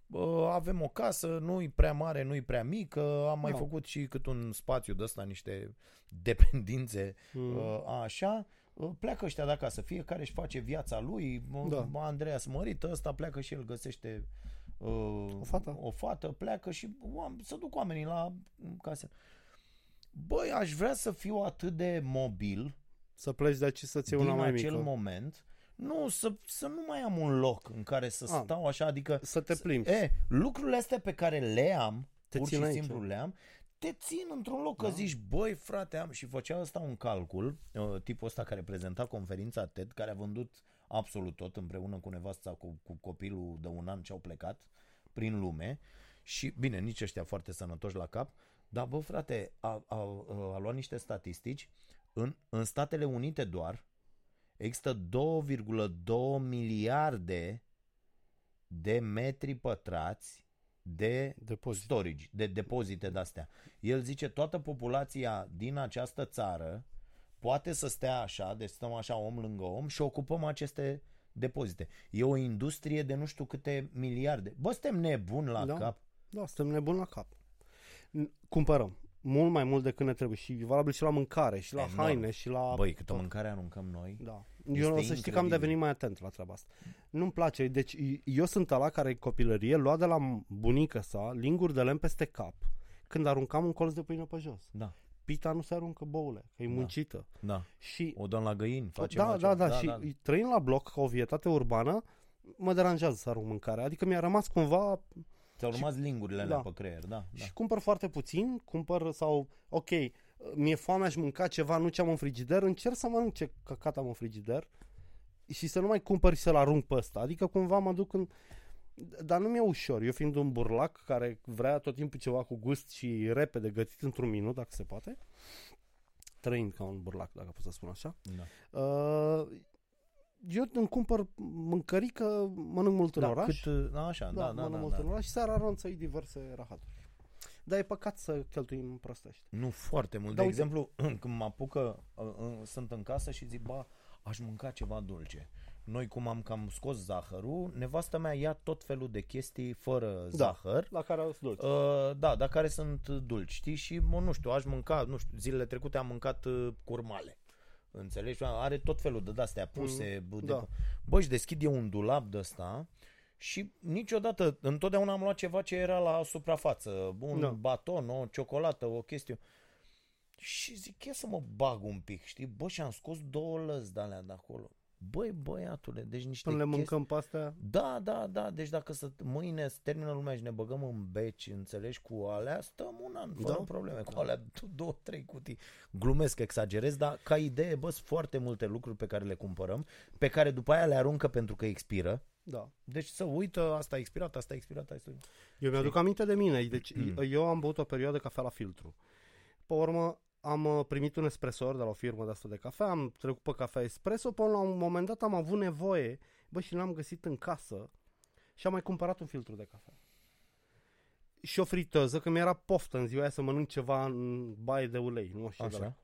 Bă, avem o casă, nu-i prea mare, nu-i prea mică, am mai Da. făcut și cât un spațiu de ăsta, niște dependințe, Mm. uh, așa, uh, pleacă ăștia de acasă, fiecare își face viața lui, Da. da. Andreea smărit, ăsta pleacă și el găsește uh, O fată. o fată, pleacă și oam- să duc oamenii la casă. Băi, aș vrea să fiu atât de mobil Să pleci de aici să-ți iei din una mai acel mică. moment, nu, să, să nu mai am un loc în care să Ah. stau așa, adică Să te plimbi. E, lucrurile astea pe care le am, Te pur țin și aici. simplu le am, te țin într-un loc că Da. zici, băi frate, am și făcea ăsta un calcul, uh, tipul ăsta care prezenta conferința TED, care a vândut absolut tot împreună cu nevasta, cu, cu copilul de un an ce au plecat prin lume și, bine, nici ăștia foarte sănătoși la cap, dar bă frate, a, a, a luat niște statistici, în, în Statele Unite doar există 2,2 miliarde de metri pătrați de Depozit. storage, de depozite de-astea. El zice toată populația din această țară poate să stea așa, deci stăm așa om lângă om și ocupăm aceste depozite. E o industrie de nu știu câte miliarde. Bă, suntem nebuni la Da. cap. Da, suntem nebuni la cap. N- Cumpărăm mult mai mult decât ne trebuie și e valabil și la mâncare, și la Enorm. haine, și la... Băi, câtă tot. mâncare aruncăm noi. Da. Este Eu o să știi că am incredibil. devenit mai atent la treaba asta. Nu-mi place. Deci eu sunt ăla care în copilărie lua de la bunica sa linguri de lemn peste cap când aruncam un colț de pâine pe jos. Da, Pita nu se aruncă boule, că e Da. muncită. da. Și O dăm la găini, facem da, altceva. da, da, și trăind la bloc ca o vietate urbană, mă deranjează să arunc mâncare. Adică mi-a rămas cumva Ți-au rămas lingurile alea Da. pe creier, da. da. și cumpăr foarte puțin, cumpăr sau, ok, mi-e foame, aș mânca ceva, nu ce am în frigider, încerc să mănânc ce căcat am în frigider și să nu mai cumpăr și să-l arunc pe ăsta. Adică cumva mă duc în... Dar nu mi-e ușor. Eu fiind un burlac care vrea tot timpul ceva cu gust și repede gătit într-un minut, dacă se poate, trăind ca un burlac, dacă pot să spun așa, da. uh, eu îmi cumpăr mâncărică, mănânc mult în da, oraș. Cât, da, așa, da, da, mănânc da, mult da. în oraș și seara ronțăi diverse rahaturi. Dar e păcat să cheltuim prostești. Nu foarte mult. Da, de uite- exemplu, când mă apucă, uh, uh, sunt în casă și zic, ba, aș mânca ceva dulce. Noi cum am cam scos zahărul, nevastă mea ia tot felul de chestii fără Da. zahăr. La care au dulci. Uh, da, dar care sunt dulci, știi? Și, mă, nu știu, aș mânca, nu știu, zilele trecute am mâncat uh, curmale. Înțelegi? Are tot felul de astea puse. Mm, de, da. Bă, își deschid eu un dulap de ăsta și niciodată, întotdeauna am luat ceva ce era la suprafață. Un Da. baton, o ciocolată, o chestie. Și zic, ia să mă bag un pic, știi? Bă, și am scos două lăzi de alea de acolo. Băi, băiatule, deci niște Până le chestii... mâncăm pe astea, Da, da, da, deci dacă să, mâine se termină lumea și ne băgăm în beci, înțelegi, cu alea, stăm un an, fără Da. probleme, cu alea două, trei cutii. Glumesc, exagerez, dar ca idee, bă, sunt foarte multe lucruri pe care le cumpărăm, pe care după aia le aruncă pentru că expiră. da. Deci să uită, asta a expirat, asta a expirat, asta a expirat. Eu mi-aduc aminte de mine. Deci Mm. eu am băut o perioadă cafea la filtru. Pe urmă am uh, primit un espresor de la o firmă de asta de cafea, am trecut pe cafea espresso, până la un moment dat am avut nevoie, bă, și l-am găsit în casă și am mai cumpărat un filtru de cafea. Și o friteză, că mi-era poftă în ziua aia să mănânc ceva în baie de ulei, nu știu de la Așa.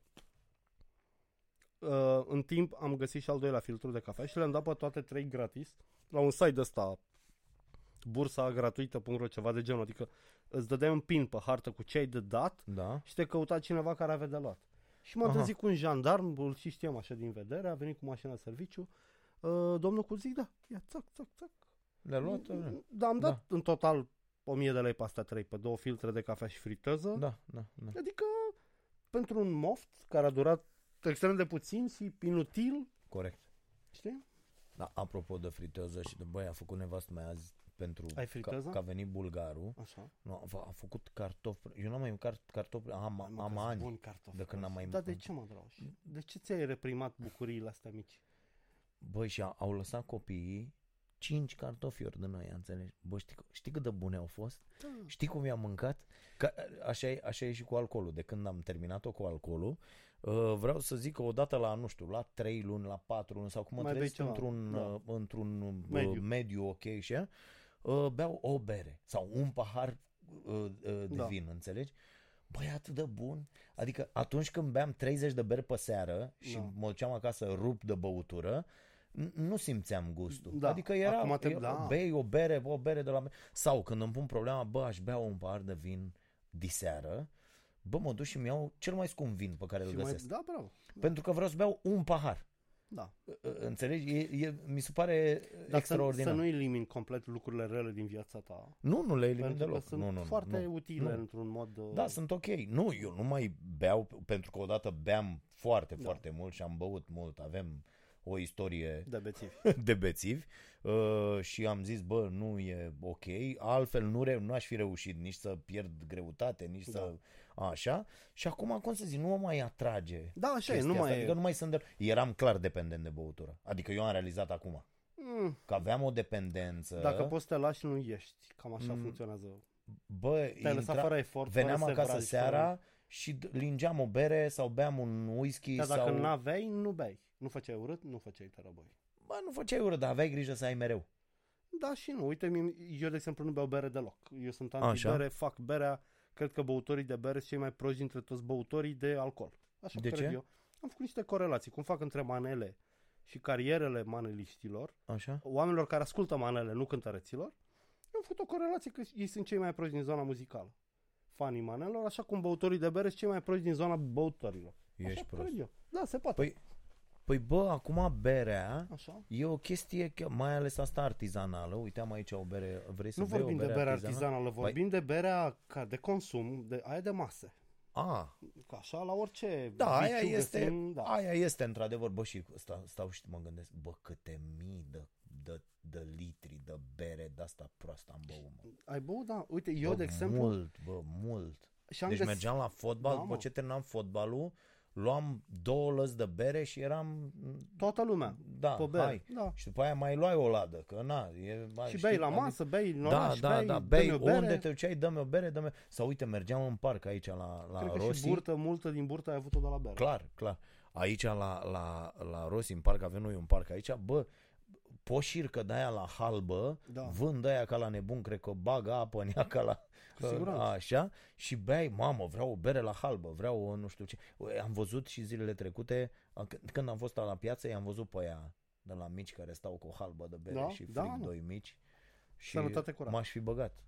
uh, în timp am găsit și al doilea filtru de cafea și le-am dat pe toate trei gratis la un site ăsta bursa gratuită.ro ceva de genul, adică îți dădeai un pin pe hartă cu ce ai de dat Da. și te căuta cineva care avea de luat. Și m-a Aha. trezit cu un jandarm, îl și știam așa din vedere, a venit cu mașina de serviciu, uh, domnul cu zic, da, ia, țac, țac, țac. Le-a luat? Da, am dat în total 1000 de lei pe astea trei, pe două filtre de cafea și friteză. Da, da, da. Adică, pentru un moft care a durat extrem de puțin și inutil, Corect. știi? Da, apropo de friteză și de băi, a făcut nevastă mea azi pentru Ai că, friteză? că a venit bulgarul. Așa. Nu, a, f- a făcut cartofi. Eu n-am mai mâncat cartofi, am, Mă, am că-s ani. buni cartofi de când n-am mai Da, de mâncat. ce mă, Drauș? De ce ți-ai reprimat bucuriile astea mici? Băi, și a- au lăsat copiii cinci cartofiori de noi, înțelegi? Bă, știi, știi cât de bune au fost? Da. Știi cum i-am mâncat? Că, așa, e, așa e și cu alcoolul. De când am terminat-o cu alcoolul, uh, vreau să zic că odată la, nu știu, la 3 luni, la 4 luni sau cum mă Mai bei trezesc ceva, într-un, da. uh, într-un uh, Mediu. mediu ok și așa, uh, beau o bere sau un pahar uh, uh, de Da. vin, înțelegi? Băi, e atât de bun. Adică atunci când beam 30 de beri pe seară și Da. mă duceam acasă rup de băutură, n- nu simțeam gustul. Da. Adică era, Acum te- era da. bei o bere, o bere de la... Sau când îmi pun problema, bă, aș bea un pahar de vin diseară, bă, mă duc și îmi iau cel mai scump vin pe care îl Și mai, găsesc. da, bravo. Pentru că vreau să beau un pahar. Da. Înțelegi? E, e, mi se pare Dar să, extraordinar. să nu elimini complet lucrurile rele din viața ta. Nu, nu le elimin pentru deloc. că sunt nu, nu, foarte nu, utile nu. într-un mod... uh, Da, sunt ok. Nu, eu nu mai beau pentru că odată beam foarte, Da. foarte mult și am băut mult. Avem o istorie De bețivi. de bețivi uh, și am zis, bă, nu e ok, altfel nu, re- nu aș fi reușit nici să pierd greutate, nici Da. să... Așa. Și acum, cum să zic, nu mă mai atrage Da, așa e, chestia nu asta. mai Adică e. nu mai sunt de... Eram clar dependent de băutură. Adică eu am realizat acum Mm, că aveam o dependență. Dacă poți să te lași, nu ești. Cam așa Mm, funcționează. Bă, Te-ai lăsat fără efort, veneam fără acasă sevraj, seara Fără... și d- lingeam o bere sau beam un whisky Dar dacă sau... nu aveai, nu bei. Nu făceai urât, nu făceai tărăboi. Bă, nu făceai urât, dar aveai grijă să ai mereu. Da și nu. Uite, mie- eu de exemplu nu beau bere deloc. Eu sunt anti-bere, fac berea. Cred că băutorii de bere sunt cei mai proști dintre toți băutorii de alcool. Așa De cred ce? eu. Am făcut niște corelații. Cum fac între manele și carierele maneliștilor, Așa? oamenilor care ascultă manele, nu cântăreților, eu am făcut o corelație că ei sunt cei mai proști din zona muzicală. Fanii manelor, așa cum băutorii de bere sunt cei mai proști din zona băutorilor. Ești așa prost. cred eu. Da, se poate. Păi, păi bă, acum berea Așa. e o chestie, că- mai ales asta artizanală. Uite, am aici o bere, vrei să Nu bei vorbim o de bere bere artizanală? artizanală, vorbim de berea ca de consum, de aia de masă. A, Ca așa la orice da, aia viciu este, găsim, da. aia este într-adevăr, bă, și stau, stau și mă gândesc, bă, câte mii de, de, de litri de bere de asta proastă am băut, mă. Ai băut, da. Uite, eu, bă, de exemplu, Mult, bă, mult. și am Deci găs- mergeam la fotbal, Da, după mă. ce terminam fotbalul, luam două lăzi de bere și eram, toată lumea da, pe bere. hai. Da. Și după aia mai luai o ladă, că na, e, mai, Și știi, bei la adică- masă, bei în Da, oraș, da, bei, da, dă-mi bei o bere. unde te duceai, dă-mi o bere, dă-mi... Sau uite, mergeam în parc aici la, la Cred că Rossi. și burtă, multă din burtă ai avut-o de la bere. Clar, clar. Aici la, la, la Rossi, în parc, avem noi un parc aici, bă, poșircă de aia la halbă, Da. vând aia ca la nebun, cred că bagă apă în ea ca la... Cu siguranță. Așa, și beai, mamă, vreau o bere la halbă, vreau o nu știu ce. Ui, Am văzut și zilele trecute, a- c- când am fost la piață, i-am văzut pe ea de la mici care stau cu o halbă de bere Da, și da, frig mă. doi mici. Și Sănătate curată. m-aș fi băgat.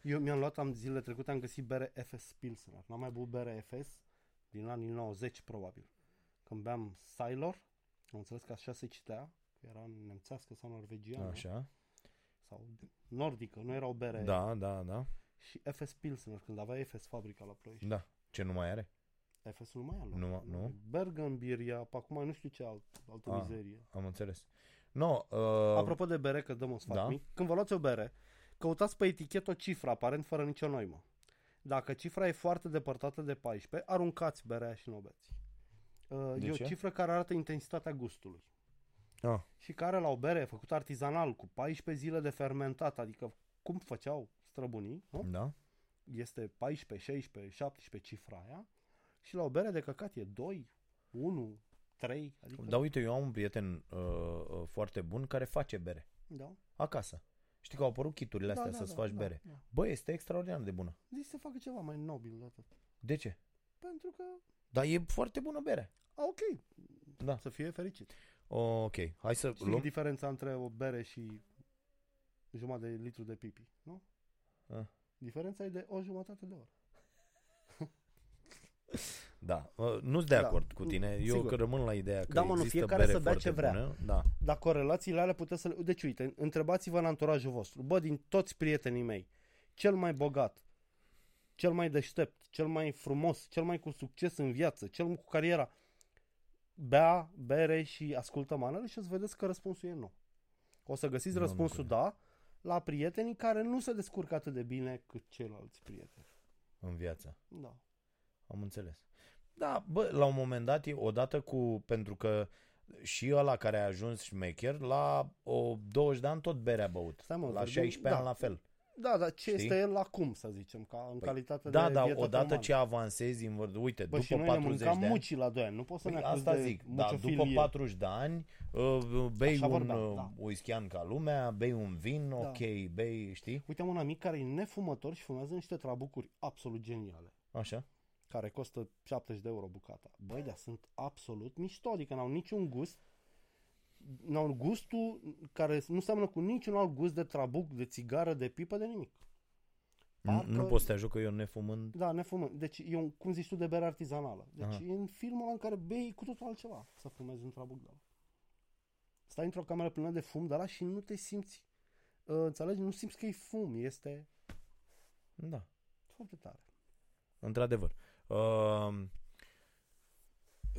Eu mi-am luat, am zilele trecute, am găsit bere FS Pilsner. N-am mai băut bere FS din anii 90, probabil. Când beam Sailor, am înțeles că așa se citea, că era nemțească sau norvegiană, Așa. sau nordică, nu era o bere. Da, da, da. Și FS Pilsner, când avea FS fabrica la Ploiești. Da. Ce nu mai are? FS-ul nu mai are. Nu, nu? Bergenbiria, pe acum nu știu ce alt, altă Ah. mizerie. Am înțeles. No, uh, Apropo de bere, că dăm un sfat Da. mic, când vă luați o bere, căutați pe etichetă o cifră, aparent fără nicio noimă. Dacă cifra e foarte depărtată de 14, aruncați berea și nu o beți. Uh, De e ce? o cifră care arată intensitatea gustului. Ah, Și care la o bere făcută artizanal, cu 14 zile de fermentat, adică cum făceau străbunii, nu? da? este 14, 16, 17 cifra aia, și la o bere de căcat e 2, 1, 3, adică... Dar uite, eu am un prieten uh, uh, foarte bun care face bere. da. Acasă. Știi că au apărut kiturile astea să-ți faci bere. Da, da. Bă, este extraordinar de bună. Zici să facă ceva mai nobil de atât. De ce? Pentru că, Dar e foarte bună bere. a, ok, Da. să fie fericit. Ok, hai să Știi luăm... diferența între o bere și jumătate de litru de pipi, nu? Ah. Diferența e de o jumătate de oră. Da, uh, nu sunt de Da, acord cu tine. Eu sigur. că rămân la ideea că Da, mă, nu, există fiecare bere să bea foarte ce vrea. bună. Da. Dar corelațiile alea puteți să le... Deci, uite, întrebați-vă în anturajul vostru. Bă, din toți prietenii mei, cel mai bogat, cel mai deștept, cel mai frumos, cel mai cu succes în viață, cel cu cariera, bea bere și ascultă manele și o să vedeți că răspunsul e nu. O să găsiți Nu, nu răspunsul cred. da la prietenii care nu se descurcă atât de bine cât ceilalți prieteni. În viață. Da. Am înțeles. Da, bă, la un moment dat, e odată cu, pentru că și ăla care a ajuns șmecher, la o 20 de ani tot bere a băut. Stai, mă, la vorbim- 16 da. ani la fel. Da, dar ce Știi? este el acum, să zicem, ca în calitate Da, de dar vietă odată umană? ce avansezi în vârstă, uite, Bă, și după noi ne 40 de mâncam ani, mucii la 2 ani, nu poți să Păi ne acuzi asta de zic, da, după muciofilie. 40 de ani uh, bei Așa un vorbeam, uh, da. whisky ca lumea, bei un vin, Da. ok, bei, știi? Uite, am un amic care e nefumător și fumează niște trabucuri absolut geniale, Așa. care costă 70 de euro bucata. Băi, dar sunt absolut mișto, adică n-au niciun gust, n-au gustul care nu seamănă cu niciun alt gust de trabuc, de țigară, de pipă, de nimic. Nu, Parcă- nu poți să te ajut că eu nefumând. Da, nefumând. Deci e un, cum zici tu, de bere artizanală. Deci Aha. e în filmul ăla în care bei cu totul altceva să fumezi un trabuc de ăla. Stai într-o cameră plină de fum de ăla și nu te simți, uh, înțelegi? Nu simți că e fum, este Da, foarte tare. într-adevăr. Uh,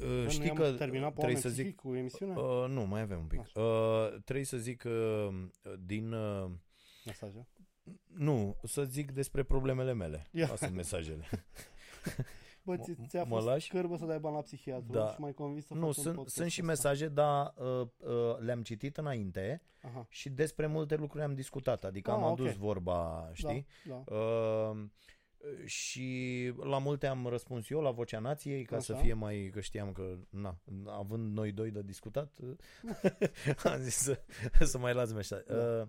uh, Bă, știi noi că am terminat pe trebuie oameni să zic... psihic cu emisiunea? Uh, nu, mai avem un pic. Așa. Uh, trebuie să zic că din... Uh, Mesaje. nu, să zic despre problemele mele. Ia. Astea sunt mesajele. Bă, Mă- ți, ți-a mă fost lași? cărbă să dai bani la psihiatru Da. și mai convins să nu, faci un sunt, podcast sunt și ăsta. mesaje, dar uh, uh, le-am citit înainte Aha. și despre multe lucruri am discutat. Adică Ah, am ok. adus vorba, știi? Da, da. Uh, și la multe am răspuns eu la Vocea Nației ca să Așa. fie mai, că știam că, na, având noi doi de discutat, am zis să, să mai las mesaj. Da. Uh,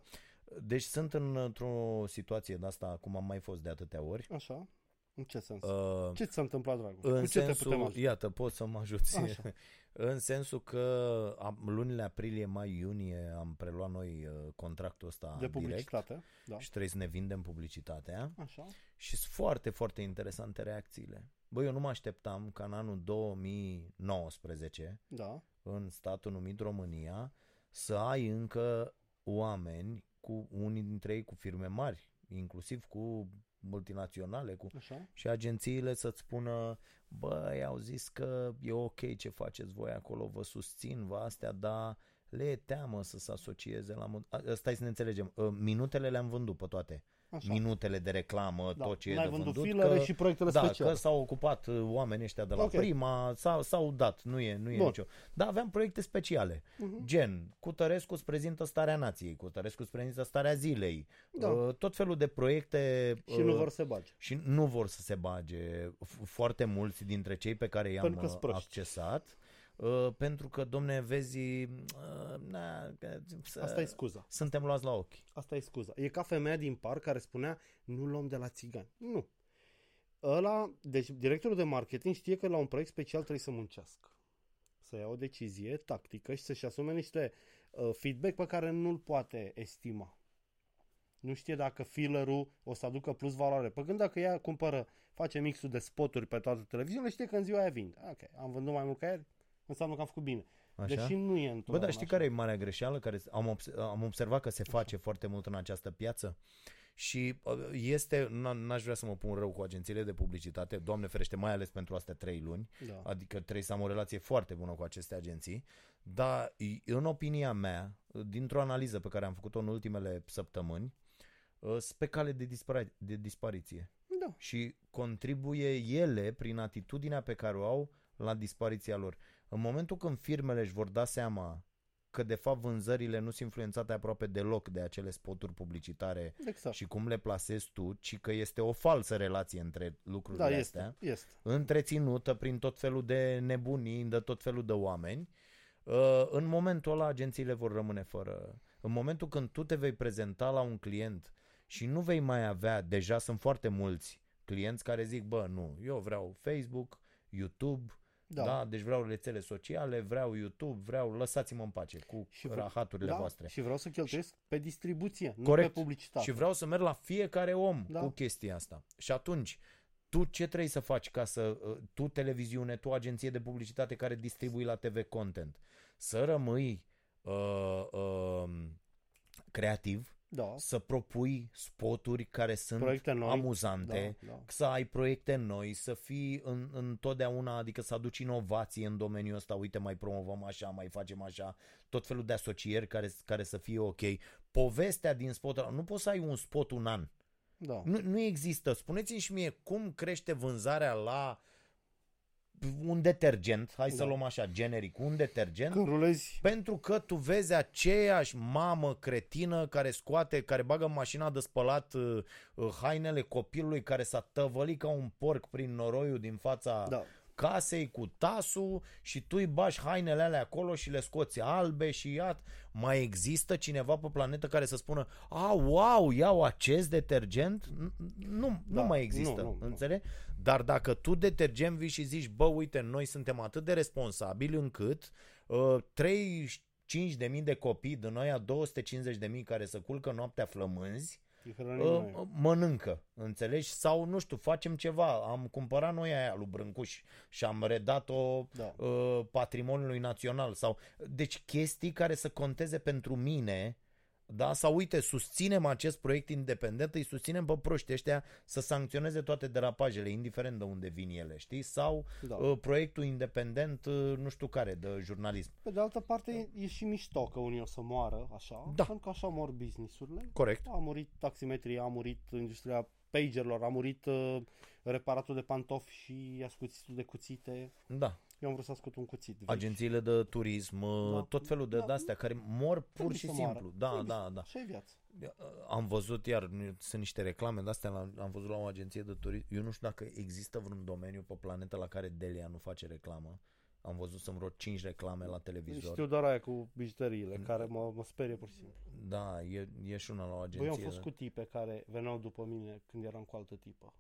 deci sunt în, într-o situație de asta, cum am mai fost de atâtea ori. Așa. În ce sens? Uh, ce ți s-a întâmplat, dragul? în cu ce te putem sensul, ajuta? iată, poți să mă ajuți. Așa. în sensul că am, lunile aprilie, mai, iunie am preluat noi uh, contractul ăsta De direct publicitate. Da. și trebuie să ne vindem publicitatea. Așa. Și sunt foarte, foarte interesante reacțiile. Băi, eu nu mă așteptam ca în anul 2019, Da. în statul numit România, să ai încă oameni, cu unii dintre ei cu firme mari, inclusiv cu multinaționale, cu Așa. și agențiile să-ți spună băi, au zis că e ok ce faceți voi acolo, vă susțin, vă astea, dar le e teamă să se asocieze la... mod- A, Stai să ne înțelegem, uh, minutele le-am vândut pe toate. Așa. Minutele de reclamă, Da. tot ce e N-ai de vândut vândut. filere că, și proiectele da, speciale. că s-au ocupat uh, oamenii ăștia de la Ok. prima, s-au, s-au dat, nu e, nu e Bun. nicio. Dar aveam proiecte speciale, Mhm. gen, Cutărescu îți prezintă starea nației, Cutărescu îți prezintă starea zilei, Da. uh, tot felul de proiecte. Și nu uh, vor să bage. și nu vor să se bage f- foarte mulți dintre cei pe care i-am Pentru că uh, sunt proști. accesat. Uh, Pentru că, domne, vezi, uh, na, că- să- Asta e scuza. suntem luați la ochi. Asta e scuza. E ca femeia din parc care spunea nu luăm de la țigani. Nu. Ăla, deci directorul de marketing știe că la un proiect special trebuie să muncească. Să ia o decizie tactică și să-și asume niște uh, feedback pe care nu-l poate estima. Nu știe dacă fillerul o să aducă plus valoare. Pe când dacă ea cumpără, face mixul de spoturi pe toată televiziunea, știe că în ziua aia vinde. Ok, am vândut mai mult ca ieri, înseamnă că am făcut bine. Așa? Deși nu e Bă, întotdeauna dar știi așa. care e marea greșeală care am, obs- am observat că se face foarte mult în această piață? Și uh, este, n- n-aș vrea să mă pun rău cu agențiile de publicitate, Doamne ferește, mai ales pentru astea trei luni, Da. adică trebuie să am o relație foarte bună cu aceste agenții, dar i- în opinia mea, dintr-o analiză pe care am făcut-o în ultimele săptămâni, uh, sunt pe cale de, dispari- de dispariție Da. și contribuie ele prin atitudinea pe care o au la dispariția lor. În momentul când firmele își vor da seama că de fapt vânzările nu sunt influențate aproape deloc de acele spoturi publicitare Exact. și cum le plasezi tu, ci că este o falsă relație între lucrurile Da, astea este. Este. întreținută prin tot felul de nebunii, de tot felul de oameni, uh, în momentul ăla agențiile vor rămâne fără... În momentul când tu te vei prezenta la un client și nu vei mai avea, deja sunt foarte mulți clienți care zic, bă, nu, eu vreau Facebook, YouTube, da. Da. da, deci vreau rețele sociale, vreau YouTube, vreau, lăsați-mă în pace cu Și vre- rahaturile da, voastre. Și vreau să cheltuiesc pe distribuție, nu Corect. pe publicitate. Și vreau să merg la fiecare om Da. cu chestia asta. Și atunci, tu ce trebuie să faci ca să, uh, tu televiziune, tu agenție de publicitate care distribui la TV content, să rămâi uh, uh, creativ, Da, să propui spoturi care sunt Proiecte noi. amuzante, Da, da. să ai proiecte noi, să fii în, întotdeauna, adică să aduci inovație în domeniul ăsta, uite, mai promovăm așa, mai facem așa, tot felul de asocieri care, care să fie ok. Povestea din spotul ăla, nu poți să ai un spot un an. da. Nu, nu există. Spuneți-mi și mie cum crește vânzarea la un detergent, hai să Da. luăm așa, generic, un detergent, Când rulezi, pentru că tu vezi aceeași mamă cretină care scoate, care bagă în mașina de spălat uh, uh, hainele copilului care s-a tăvălit ca un porc prin noroiul din fața da. Casei cu tasul și tu îi bași hainele alea acolo și le scoți albe și iat. Mai există cineva pe planetă care să spună a, wow, iau acest detergent? N- Nu, nu Da, mai există, nu, nu, nu. înțelegi? Dar dacă tu detergent vii și zici, bă, uite, noi suntem atât de responsabili încât uh, 35.000 de copii din noi, 250.000 care se culcă noaptea flămânzi, Îi hrănim uh, noi. mănâncă, înțelegi? Sau, nu știu, facem ceva. Am cumpărat noi aia lui Brâncuș și am redat-o Da. uh, patrimoniului național. sau Deci chestii care să conteze pentru mine, da? Sau uite, susținem acest proiect independent, îi susținem pe proștii ăștia să sancționeze toate derapajele, indiferent de unde vin ele, știi? Sau Da. uh, proiectul independent, uh, nu știu care, de jurnalism. Pe de altă parte, e și mișto că unii o să moară așa, Da. pentru că așa mor businessurile. Corect. A murit taximetria, a murit industria pagerilor, a murit uh, reparatul de pantofi și ascuțitul de cuțite. Da. Eu am vrut să ascult un cuțit. vechi. Agențiile de turism, uh, Da. tot felul de Da. astea care mor pur Trebuie și să moară. simplu. Da, Trebuie da, să- da. Așa e viața. Am văzut iar, nu- sunt niște reclame de astea, la- am văzut la o agenție de turism. Eu nu știu dacă există vreun domeniu pe planetă la care Delia nu face reclamă. Am văzut sunt vreo 5 reclame la televizor. Știu doar aia cu bijuteriile, care mă, mă sperie pur și simplu. Da, e, e și una la o Băi, agenție. eu am fost da. cu tipe care veneau după mine când eram cu altă tipă.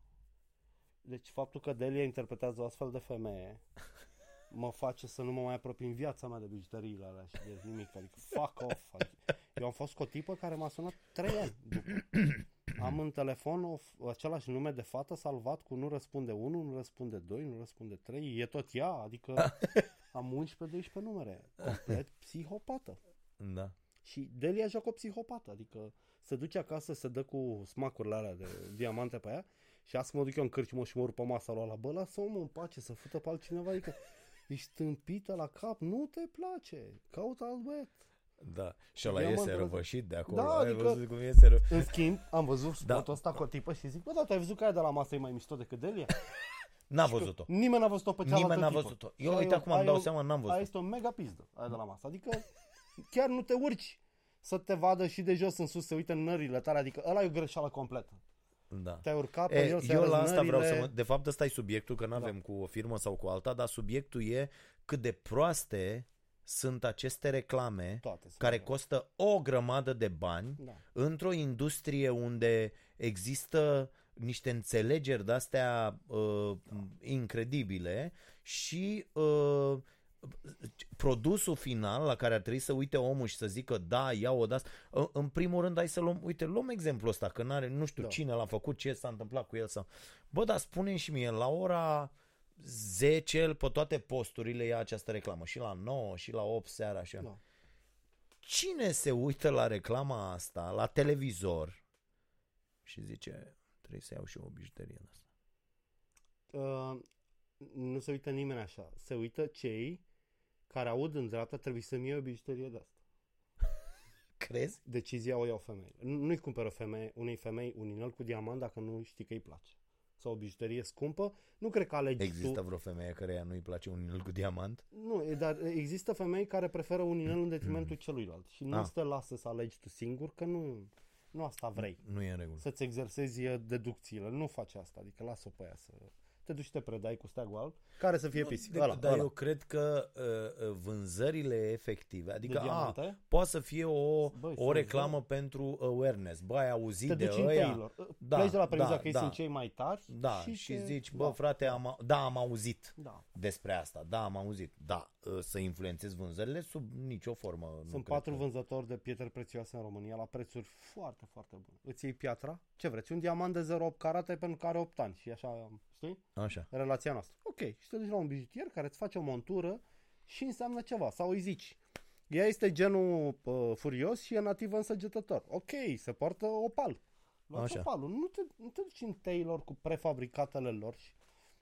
Deci faptul că Delia interpretează o astfel de femeie mă face să nu mă mai apropii în viața mea de bijuteriile alea și de nimic. Adică fuck off. Adică, eu am fost cu o tipă care m-a sunat 3 ani după. Am în telefon o, același nume de fată salvat cu nu răspunde 1, nu răspunde 2, nu răspunde 3. E tot ea, adică am 11-12 numere. Complet psihopată. Da. Și Delia joacă o psihopată, adică se duce acasă, se dă cu smacurile alea de diamante pe ea și asta mă duc eu în cârciumă și mă urc pe masa lui ăla. Bă, lasă omul în pace să fută pe altcineva, adică ești tâmpită la cap, nu te place, caută alt băiat. Da. Și ăla Diamantele iese astea. răvășit de acolo. Da, Ai adică- văzut cum iese ră... În schimb, am văzut Da. spotul ăsta cu o tipă și zic, bă, da, tu ai văzut că aia de la masă e mai mișto decât Delia? N-a văzut-o. Nimeni n-a văzut-o pe cealaltă Nimeni n-a tipă. văzut-o. Și Eu, aia uite, e o- acum îmi aia dau e o- seama, n-am Aia văzut-o. este o mega pizdă, aia de la masă. Adică chiar nu te urci să te vadă și de jos în sus, să uite în nările tale. Adică ăla e o greșeală completă. Da. Te-ai urcat pe E, el, să eu arăți la asta vreau să nările. mă... De fapt, ăsta e subiectul, că nu avem Da. cu o firmă sau cu alta, dar subiectul e cât de proaste sunt aceste reclame Toate sunt care bune. costă o grămadă de bani Da. într-o industrie unde există niște înțelegeri de-astea uh, incredibile și uh, produsul final la care ar trebui să uite omul și să zică da, iau o das. În primul rând, hai să luăm, uite, luăm exemplul ăsta, că n-are, nu știu Da. cine l-a făcut, ce s-a întâmplat cu el sau... Bă, dar spune și mie, la ora 10 el pe toate posturile ia această reclamă, și la 9, și la 8 seara, și Da. Cine se uită la reclama asta, la televizor și zice, trebuie să iau și o bijuterie de asta. Uh, nu se uită nimeni așa. Se uită cei care aud în dreapta trebuie să-mi iei o bijuterie de asta. Crezi? Decizia o iau femeile. Nu- Nu-i cumpără femeie, unei femei un inel cu diamant dacă nu știi că îi place. Sau o bijuterie scumpă. Nu cred că alegi Există tu. vreo femeie care nu-i place un inel cu diamant? Nu, e- dar există femei care preferă un inel în detrimentul celuilalt. Și nu Ah. te lasă să alegi tu singur, că nu, nu asta vrei. Nu e în regulă. Să-ți exersezi uh, deducțiile. Nu faci asta. Adică lasă-o pe ea să... Te duci și te predai cu steagul alb, care să fie pisic. De, Ăla, dar ăla. eu cred că uh, uh, vânzările efective, adică de a, diamante, poate să fie o, Băi, o sunt reclamă zero. pentru awareness. Bă, ai auzit te de duci în ăia? Taylor. Da, Pleci de la premiza da, că ei da. sunt cei mai tari Da, și, și, te- zici, bă, da, frate, am, au- da, am auzit Da. despre asta. Da, am auzit. Da, uh, să influențezi vânzările sub nicio formă. nu Sunt cred patru că- vânzători de pietre prețioase în România la prețuri foarte, foarte bune. Îți iei piatra? Ce vreți? Un diamant de 0,8 carate pentru care 8 ani și așa, știi? Așa. Relația noastră. Ok, și te duci la un bijutier care îți face o montură și înseamnă ceva. Sau îi zici, ea este genul uh, furios și e nativă însăgetător. Ok, se poartă opal. Luați Așa. opalul. Nu te, nu te duci în Taylor cu prefabricatele lor și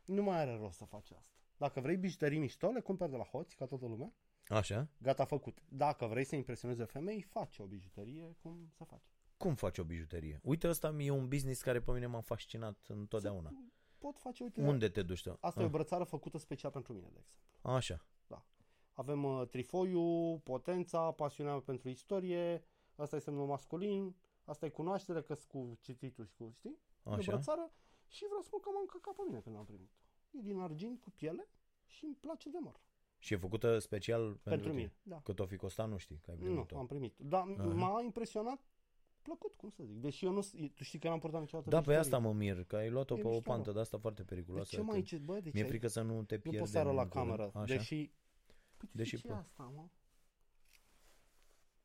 nu mai are rost să faci asta. Dacă vrei bijuterii mișto, le cumperi de la hoți, ca toată lumea. Așa? Gata făcut. Dacă vrei să impresionezi o femeie, faci o bijuterie cum se face. Cum faci o bijuterie? Uite, ăsta e un business care pe mine m-a fascinat întotdeauna. Pot face, uite, Unde te duci tu? asta e o Ah, brățară făcută special pentru mine, de exemplu. Așa. Avem uh, trifoiul, potența, pasiunea mea pentru istorie, asta e semnul masculin, asta e cunoaștere, că cu cititul și cu, știi? E o Așa. brățară și vreau să spun că m-am încăcat pe mine când am primit-o. E din argint cu piele și îmi place de mor. Și e făcută special pentru, Pentru, tine. mine, da. Cât o fi costat, nu știi că ai Nu, primit-o. am primit. Dar Aha. m-a impresionat plăcut, cum să zic. Deși eu nu, tu știi că n-am purtat niciodată Da, pe bijuterii. asta mă mir, că ai luat-o E pe o mișto, pantă mă. de asta foarte De periculoasă. ce mai Te- ce, bă, de ce Mi-e ai- frică să nu te Nu pierzi. pot să arăt în la curând. cameră. Așa? Deși... Păi, Deși Deși ce e po- asta, mă?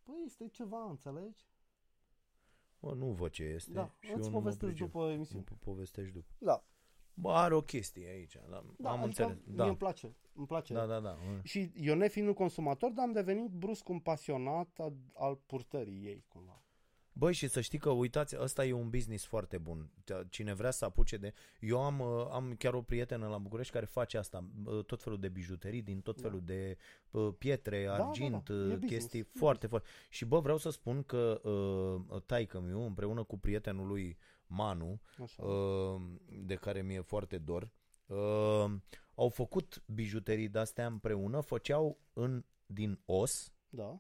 Păi este ceva, înțelegi? Bă, nu văd ce este. Da, și eu îți nu mă povestesc pricep. după emisiune. Nu povestești după. Da, Bă, are o chestie aici, da, da am adică înțeles. Mie Da, îmi place, îmi place. da, da, da. Și eu nefiind un consumator, dar am devenit brusc un pasionat al, al purtării ei, cumva. Băi, și să știi că, uitați, ăsta e un business foarte bun. Cine vrea să apuce de... Eu am, uh, am chiar o prietenă la București care face asta, uh, tot felul de bijuterii, din tot Da. felul de uh, pietre, da, argint, da. E uh, business, chestii e foarte, foarte... Și bă, vreau să spun că uh, taică miu împreună cu prietenul lui Manu, Așa. uh, de care mi-e foarte dor, uh, au făcut bijuterii de-astea împreună, făceau în, din os Da,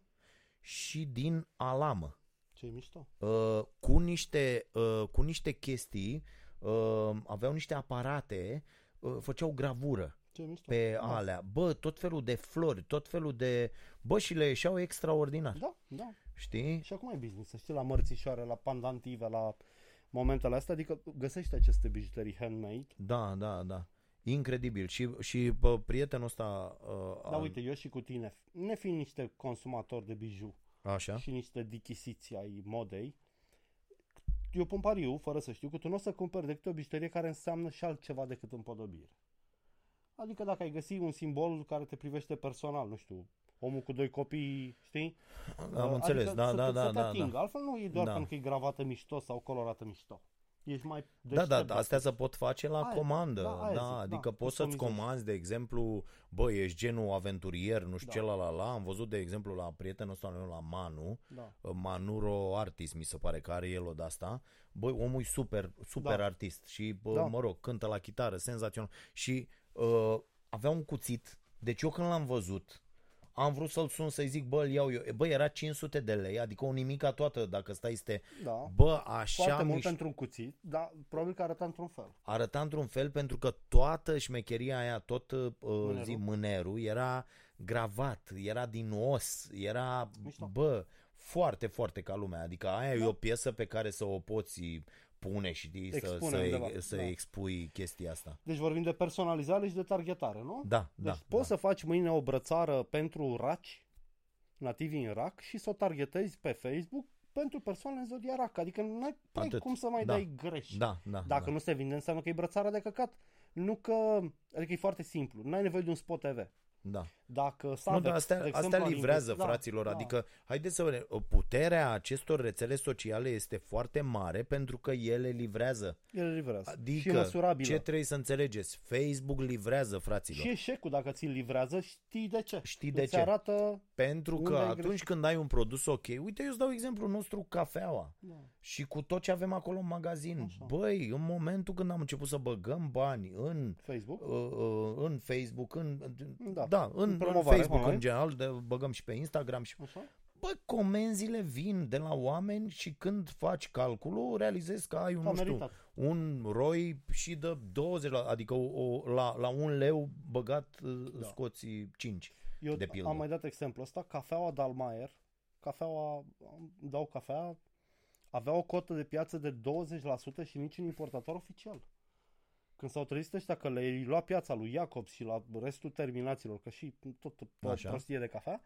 și din alamă ce mișto. uh, cu, niște, uh, cu niște chestii, uh, aveau niște aparate, uh, făceau gravură Ce mișto. pe da. alea. Bă, tot felul de flori, tot felul de... Bă, și le ieșeau extraordinar. Da, da. Știi? Și acum e business, să știi, la mărțișoare, la pandantive, la momentele astea, adică găsești aceste bijuterii handmade. Da, da, da. Incredibil. Și, și bă, prietenul ăsta... Uh, Dar uite, eu și cu tine, ne fiind niște consumatori de biju Așa? și niște dichisiți ai modei, eu pun pariu, fără să știu, că tu nu o să cumperi decât o bijuterie care înseamnă și altceva decât împodobire. Adică dacă ai găsi un simbol care te privește personal, nu știu, omul cu doi copii, știi? Am Uh, înțeles. Adică Da, să, da, te- da, să te da, atingă. da. Altfel nu e doar Da. pentru că e gravată mișto sau colorată mișto. Ești mai Da, da, deștept da, astea se pot face la Aia- comandă. da, aia Da, zic, adică da, poți să-ți customizezi. comanzi, de exemplu, bă, ești genul aventurier, nu știu Da. ce la la la. Am văzut, de exemplu, la prietenul ăsta al meu, la Manu, Da. Manuro Artist, mi se pare că are el o de asta. Băi, omul e super, super Da. artist și, bă, Da. mă rog, cântă la chitară, senzațional. Și uh, avea un cuțit, deci eu când l-am văzut, am vrut să-l sun să-i zic, bă, îl iau eu. Bă, era 500 de lei, adică o nimica toată, dacă stai este, Da. bă, așa Foarte mult mișto. pentru un cuțit, dar probabil că arăta într-un fel. arăta într-un fel pentru că toată șmecheria aia, tot uh, Mânerul. zi, mânerul era gravat, era din os, era, Mișto. bă, foarte, foarte ca lumea. Adică aia e Da. o piesă pe care să o poți pune și să, Expune să, undeva, să da. expui chestia asta. Deci vorbim de personalizare și de targetare, nu? Da, Deci da. poți da. să faci mâine o brățară pentru raci, nativi în rac, și să o targetezi pe Facebook pentru persoane în zodia rac. Adică nu ai prea Atât. cum să mai Da. dai greș. Da, da. Dacă da. nu se vinde, înseamnă că e brățara de căcat. Nu că... Adică e foarte simplu. Nu ai nevoie de un spot TV. da. Dacă Nu, Savex, dar astea, de exemplu, astea ar livrează, investi- da, fraților. da. Adică, haideți să vedem, puterea acestor rețele sociale este foarte mare pentru că ele livrează. El livrează. și e Adică, măsurabilă. ce trebuie să înțelegeți? Facebook livrează, fraților. Și eșecul, dacă ți-l livrează, știi de ce. Știi de Îți ce? arată... Pentru Unde că ai atunci greșit? când ai un produs ok, uite, eu îți dau exemplu nostru, cafeaua. Da. Și cu tot ce avem acolo în magazin. Așa. Băi, în momentul când am început să băgăm bani în Facebook. uh, uh, în Facebook, în, Da. da, în, în promovare Facebook online. în general, de, băgăm și pe Instagram și Așa? Bă, comenzile vin de la oameni și când faci calculul, realizezi că ai un, A nu știu, meritat. un ROI și de 20, la, adică o, o, la, la un leu băgat da. Da. scoți 5. Eu de pildă. am mai dat exemplu ăsta, cafeaua Dalmayer, cafeaua, am- dau cafea, avea o cotă de piață de 20% și niciun importator oficial. Când s-au trezit ăștia că le lua piața lui Iacob și la restul terminaților, că și tot o Așa. prostie de cafea,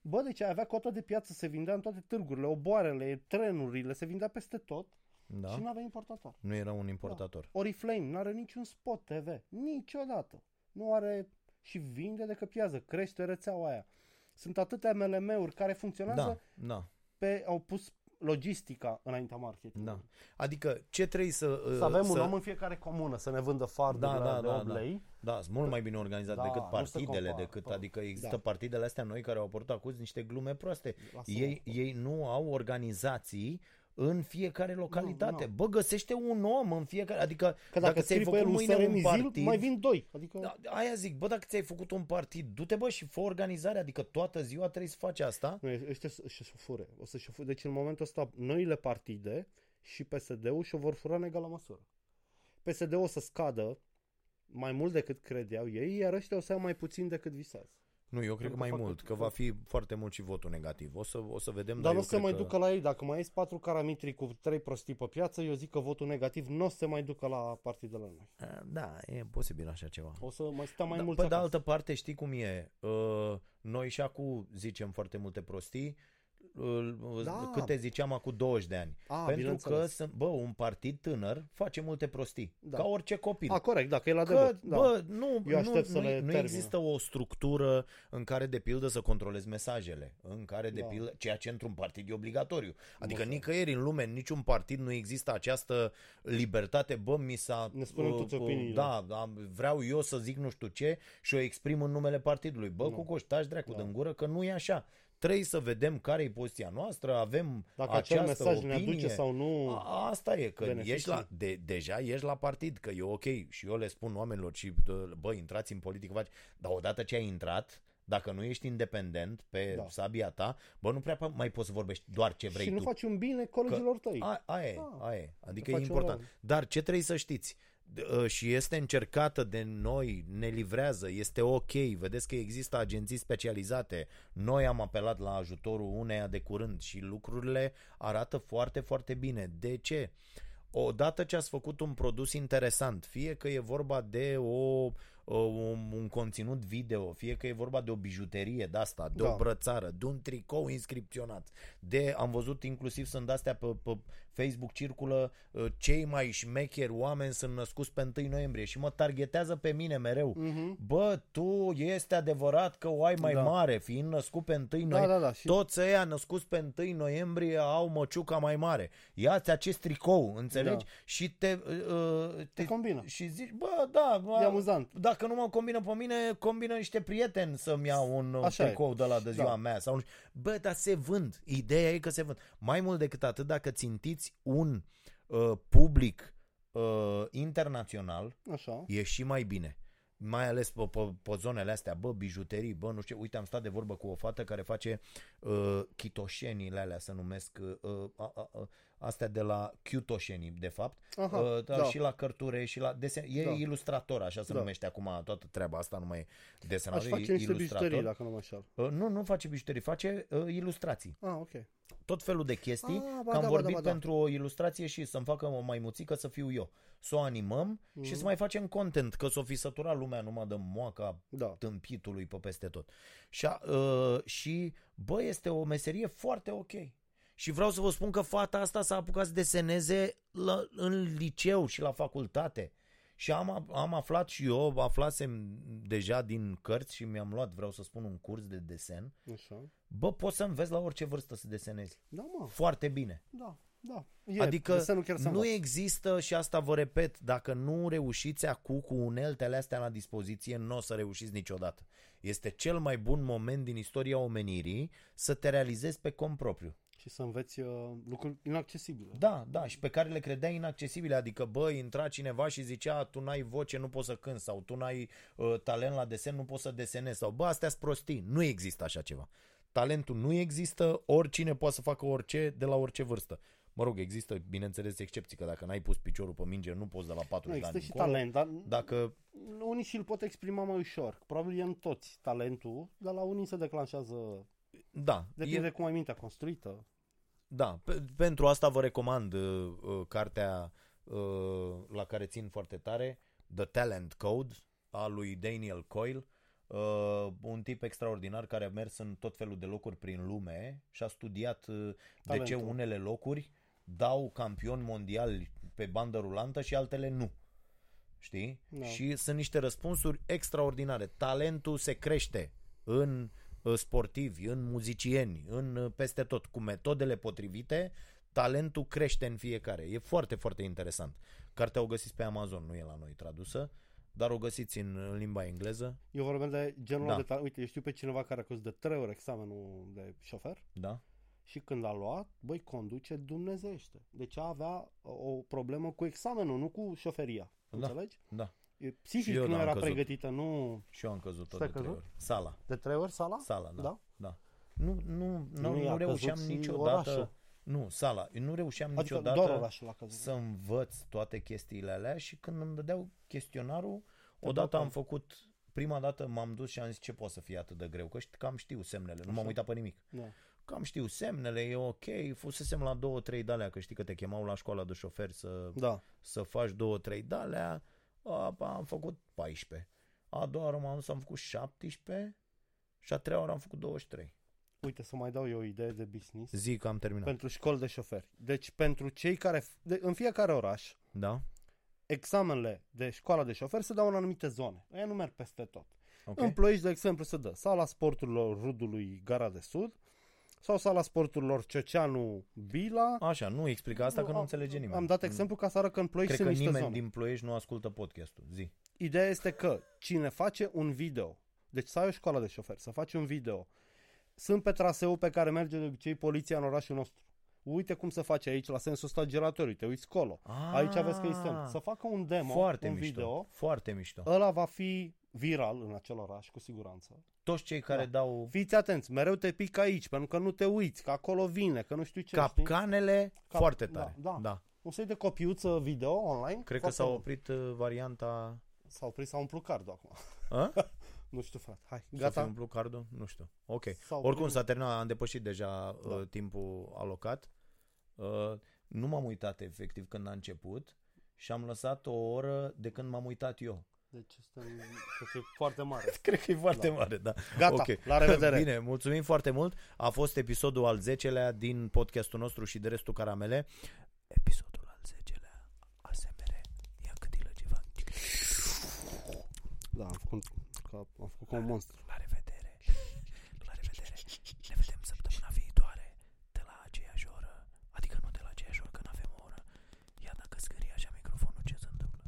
bă, deci avea cotă de piață, se vindea în toate târgurile, oboarele, trenurile, se vindea peste tot Da? și nu avea importator. Nu era un importator. Oriflame nu are niciun spot TV, niciodată. Nu are și vinde de căpiază, crește rețeaua aia. Sunt atâtea MLM-uri care funcționează Da, da, pe, au pus logistica înaintea marketingului. da. Adică ce trebuie să... Să avem să, un om în fiecare comună să ne vândă fardurile Da, da, de da, 8 da. lei. Da, sunt mult mai bine organizat Da, decât nu se partidele, compară, decât, bă. adică există Da. partidele astea noi care au apărut acum niște glume proaste. Lasă-mă. Ei, ei nu au organizații în fiecare localitate. nu. Bă, găsește un om în fiecare... Adică Că dacă, ți-ai scrii pe făcut el un mâine sărem un zil, partid... mai vin doi. Adică, Da, aia zic, bă, dacă ți-ai făcut un partid, du-te bă și fă organizare, adică toată ziua trebuie să faci asta. nu, ăștia să și fure. O să și fure. Deci în momentul ăsta, noile partide și PSD-ul și-o vor fura în egală măsură. PSD-ul o să scadă mai mult decât credeau ei, iar ăștia o să iau mai puțin decât visează. Nu, eu cred că Pentru mai că fac- mult, că va fi foarte mult și votul negativ. O să, o să vedem, Dar dar nu o eu să se cred mai că... ducă la ei. Dacă mai ies patru caramitri cu trei prostii pe piață, eu zic că votul negativ nu o să se mai ducă la partidele noi. Da, e posibil așa ceva. O să mai stea mai da, mult pe de altă parte, știi cum e? Uh, noi și acum zicem foarte multe prostii, uh, Da. câte ziceam acum 20 de ani. A, Pentru că, bineînțeles. sunt, bă, un partid tânăr face multe prostii, Da. ca orice copil. A, corect, dacă e la Că, debut. Da. bă, nu, Eu nu, aștept să nu, le nu termine. există o structură în care, de pildă, să controlezi mesajele, în care, de Da. pildă, ceea ce într-un partid e obligatoriu. Adică Mă, nicăieri în lume, în niciun partid nu există această libertate, bă, mi s-a... Ne spunem toți opiniile. Da, am, vreau eu să zic nu știu ce și o exprim în numele partidului. Bă, Nu. cu coș, taci dracu Da. din gură că nu e așa. Trebuie să vedem care e poziția noastră, avem Dacă acel această mesaj opinie. ne aduce sau nu... A, asta e, că beneficii. ești la, de, deja ești la partid, că e ok și eu le spun oamenilor și bă, intrați în politică, faci, dar odată ce ai intrat, dacă nu ești independent pe Da. sabia ta, bă, nu prea po- mai poți să vorbești doar ce vrei și nu tu. faci un bine colegilor tăi. A, aia e, Ah, aia e. Adică faci e un important. rău. Dar ce trebuie să știți? D- uh, Și este încercată de noi, ne livrează, este ok, vedeți că există agenții specializate. Noi am apelat la ajutorul uneia de curând și lucrurile arată foarte, foarte bine. De ce? Odată ce ați făcut un produs interesant, fie că e vorba de o, o, un, un conținut video, fie că e vorba de o bijuterie de asta, de Da. o brățară, de un tricou inscripționat, de, am văzut inclusiv sunt astea pe, pe Facebook circulă uh, cei mai șmecheri oameni sunt născuți pe 1 noiembrie și mă targetează pe mine mereu. Mhm. Bă, tu este adevărat că o ai mai Da. mare, fiind născut pe 1 noiembrie. Da, da, da. Și Toți ăia născuți pe 1 noiembrie au măciuca mai mare. Ia-ți acest tricou, înțelegi? Da. Și te, uh, te combină. Și zici, bă, da, E amuzant. dacă nu mă combină pe mine, combină niște prieteni să-mi iau un uh, Așa e. tricou de la de ziua Da. mea. Sau nu știu. Bă, dar se vând. Ideea e că se vând. Mai mult decât atât, dacă țintiți un uh, public uh, internațional, Așa. e și mai bine. Mai ales pe, pe, pe zonele astea, bă, bijuterii, bă, nu știu, uite, am stat de vorbă cu o fată care face uh, chitoșenile alea, să numesc, uh, uh, uh, uh, astea de la chitoșenii, de fapt, Aha, uh, dar da. și la cărture și la desen, e Da. ilustrator, așa se Da. numește acum toată treaba asta, nu mai e Aș desenator, e face niște ilustrator. bijuterii, dacă nu mă înșel. Uh, nu, nu face bijuterii, face uh, ilustrații. Ah, ok. Tot felul de chestii, Ah, ba că am da, ba vorbit da, ba da. pentru o ilustrație și să-mi facă o maimuțică să fiu eu. Să o animăm Mhm. și să mai facem content, că s-o fi săturat lumea numai de moaca Da. tâmpitului pe peste tot. Și, a, uh, și, bă, este o meserie foarte ok. Și vreau să vă spun că fata asta s-a apucat să deseneze la, în liceu și la facultate. Și am, am aflat și eu, aflasem deja din cărți și mi-am luat, vreau să spun, un curs de desen. Așa. Bă, poți să înveți la orice vârstă să desenezi. Da, mă. Foarte bine. Da. Da. E, adică desenul chiar se nu învață. există, și asta vă repet, dacă nu reușiți acum cu uneltele astea la dispoziție, nu o să reușiți niciodată. Este cel mai bun moment din istoria omenirii să te realizezi pe cont propriu. Și să înveți uh, lucruri inaccesibile. Da, da, și pe care le credeai inaccesibile, adică bă, intra cineva și zicea tu n-ai voce, nu poți să cânti sau tu n-ai uh, talent la desen, nu poți să desenezi sau bă, astea sunt prostii. Nu există așa ceva. Talentul nu există, oricine poate să facă orice de la orice vârstă. Mă rog, există, bineînțeles, excepții, că dacă n-ai pus piciorul pe minge, nu poți de la 40 Nu, de există ani și încolo. talent, dar Dacă, unii și îl pot exprima mai ușor. Probabil e în toți talentul, dar la unii se declanșează, da, depinde e, cum ai mintea construită. da pe, pentru asta vă recomand uh, uh, cartea uh, la care țin foarte tare, The Talent Code, a lui Daniel Coyle, uh, un tip extraordinar care a mers în tot felul de locuri prin lume și a studiat uh, de ce Talentul. unele locuri dau campioni mondiali pe bandă rulantă și altele nu. Știi? Da. Și sunt niște răspunsuri extraordinare. Talentul se crește în uh, sportivi, în muzicieni, în uh, peste tot. Cu metodele potrivite, talentul crește în fiecare. E foarte, foarte interesant. Cartea o găsiți pe Amazon, nu e la noi tradusă, dar o găsiți în, în limba engleză. Eu vorbesc de genul Da. da. de talent. Uite, eu știu pe cineva care a căzut de trei ori examenul de șofer Da? Și când a luat, băi, conduce dumnezește. Deci avea o problemă cu examenul, nu cu șoferia. Da. Înțelegi? Da. E, Psihic Și eu nu n-am era căzut. pregătită, nu... Și eu am căzut tot Stai de trei căzut? ori. Sala. De trei ori sala? Sala, da. Da? da. Nu, nu, nu, Nu, nu, i-a reușeam căzut și niciodată. orașul. Nu, sala. Eu nu reușeam Adică niciodată doar orașul a căzut. să învăț toate chestiile alea și când îmi dădeau chestionarul, Te odată dau am cont. făcut, prima dată m-am dus și am zis ce poate să fie atât de greu, că știi, cam știu semnele, nu m-am Așa. uitat pe nimic. Da. Cam știu semnele, e ok, fusesem la două, trei de-alea, că știi că te chemau la școala de șofer să, da. să faci două, trei de-alea, a, am făcut 14. A doua oară m-am dus, am făcut 17 și a treia oară am făcut 23. Uite, să mai dau eu o idee de business. Zic că am terminat. Pentru școli de șoferi. Deci pentru cei care, de, în fiecare oraș, Da? examenele de școala de șoferi se dau în anumite zone. Aia nu merg peste tot. Ok. În Ploiești, de exemplu, se dă sala sporturilor Rudului Gara de Sud sau sala sporturilor Cioceanu Bila. Așa, nu explica asta că nu am- înțelege nimeni. Am dat exemplu ca să arăt că în Ploiești Cred că sunt niște nimeni zone. din Ploiești nu ascultă podcastul. Zi. Ideea este că cine face un video, deci să ai o școală de șofer, să faci un video, sunt pe traseul pe care merge de obicei poliția în orașul nostru. Uite cum se face aici la sensul ăsta giratoriu, te uiți colo. Aici aveți că îi semn. Să facă un demo, Ah. Foarte un mișto. video, Foarte mișto. ăla va fi viral în acel oraș, cu siguranță. Toți cei care Da. dau Fiți atenți, mereu te pic aici, pentru că nu te uiți, că acolo vine, că nu știu ce. știi? capcanele Cap- foarte da, tare. da. da. Un soi de copiuță video online. Cred că foarte s-a bun. oprit uh, varianta... S-a oprit, s-a umplut cardul acum. A? nu știu, frate. Hai, Să fi gata. umplut cardul? Nu știu. Ok. S-a Oricum oprit. s-a terminat, am depășit deja Da. uh, timpul alocat. Uh, nu m-am uitat efectiv când a început și am lăsat o oră de când m-am uitat eu. Deci este cred că e foarte mare. Cred că e foarte Da. mare, da. Gata, Ok. la revedere. Bine, mulțumim foarte mult. A fost episodul al 10-lea din podcastul nostru și de restul caramele. Episodul al 10-lea ASMR. Ia cât e ceva. Da, am făcut, ca, am făcut ca un monstru. La revedere. La revedere. Ne vedem săptămâna viitoare de la aceeași oră. Adică nu de la aceeași oră, că nu avem o oră. Ia dacă scrie așa microfonul, ce se întâmplă?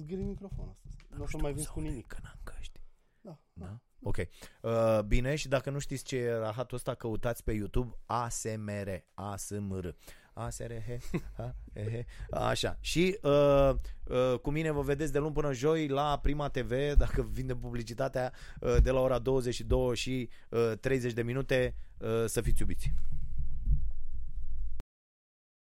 Zgâri microfonul astăzi. Nu o să știu mai cum vinzi se cu aude, nimic. Că n-am căști. Da, Da? Ok. Uh, bine, și dacă nu știți ce e rahatul ăsta, căutați pe YouTube ASMR. ASMR. ASRH. A, ehe. Așa. Și uh, uh, cu mine vă vedeți de luni până joi la Prima TV, dacă vinde publicitatea, uh, de la ora 22 și uh, 30 de minute. Uh, să fiți iubiți.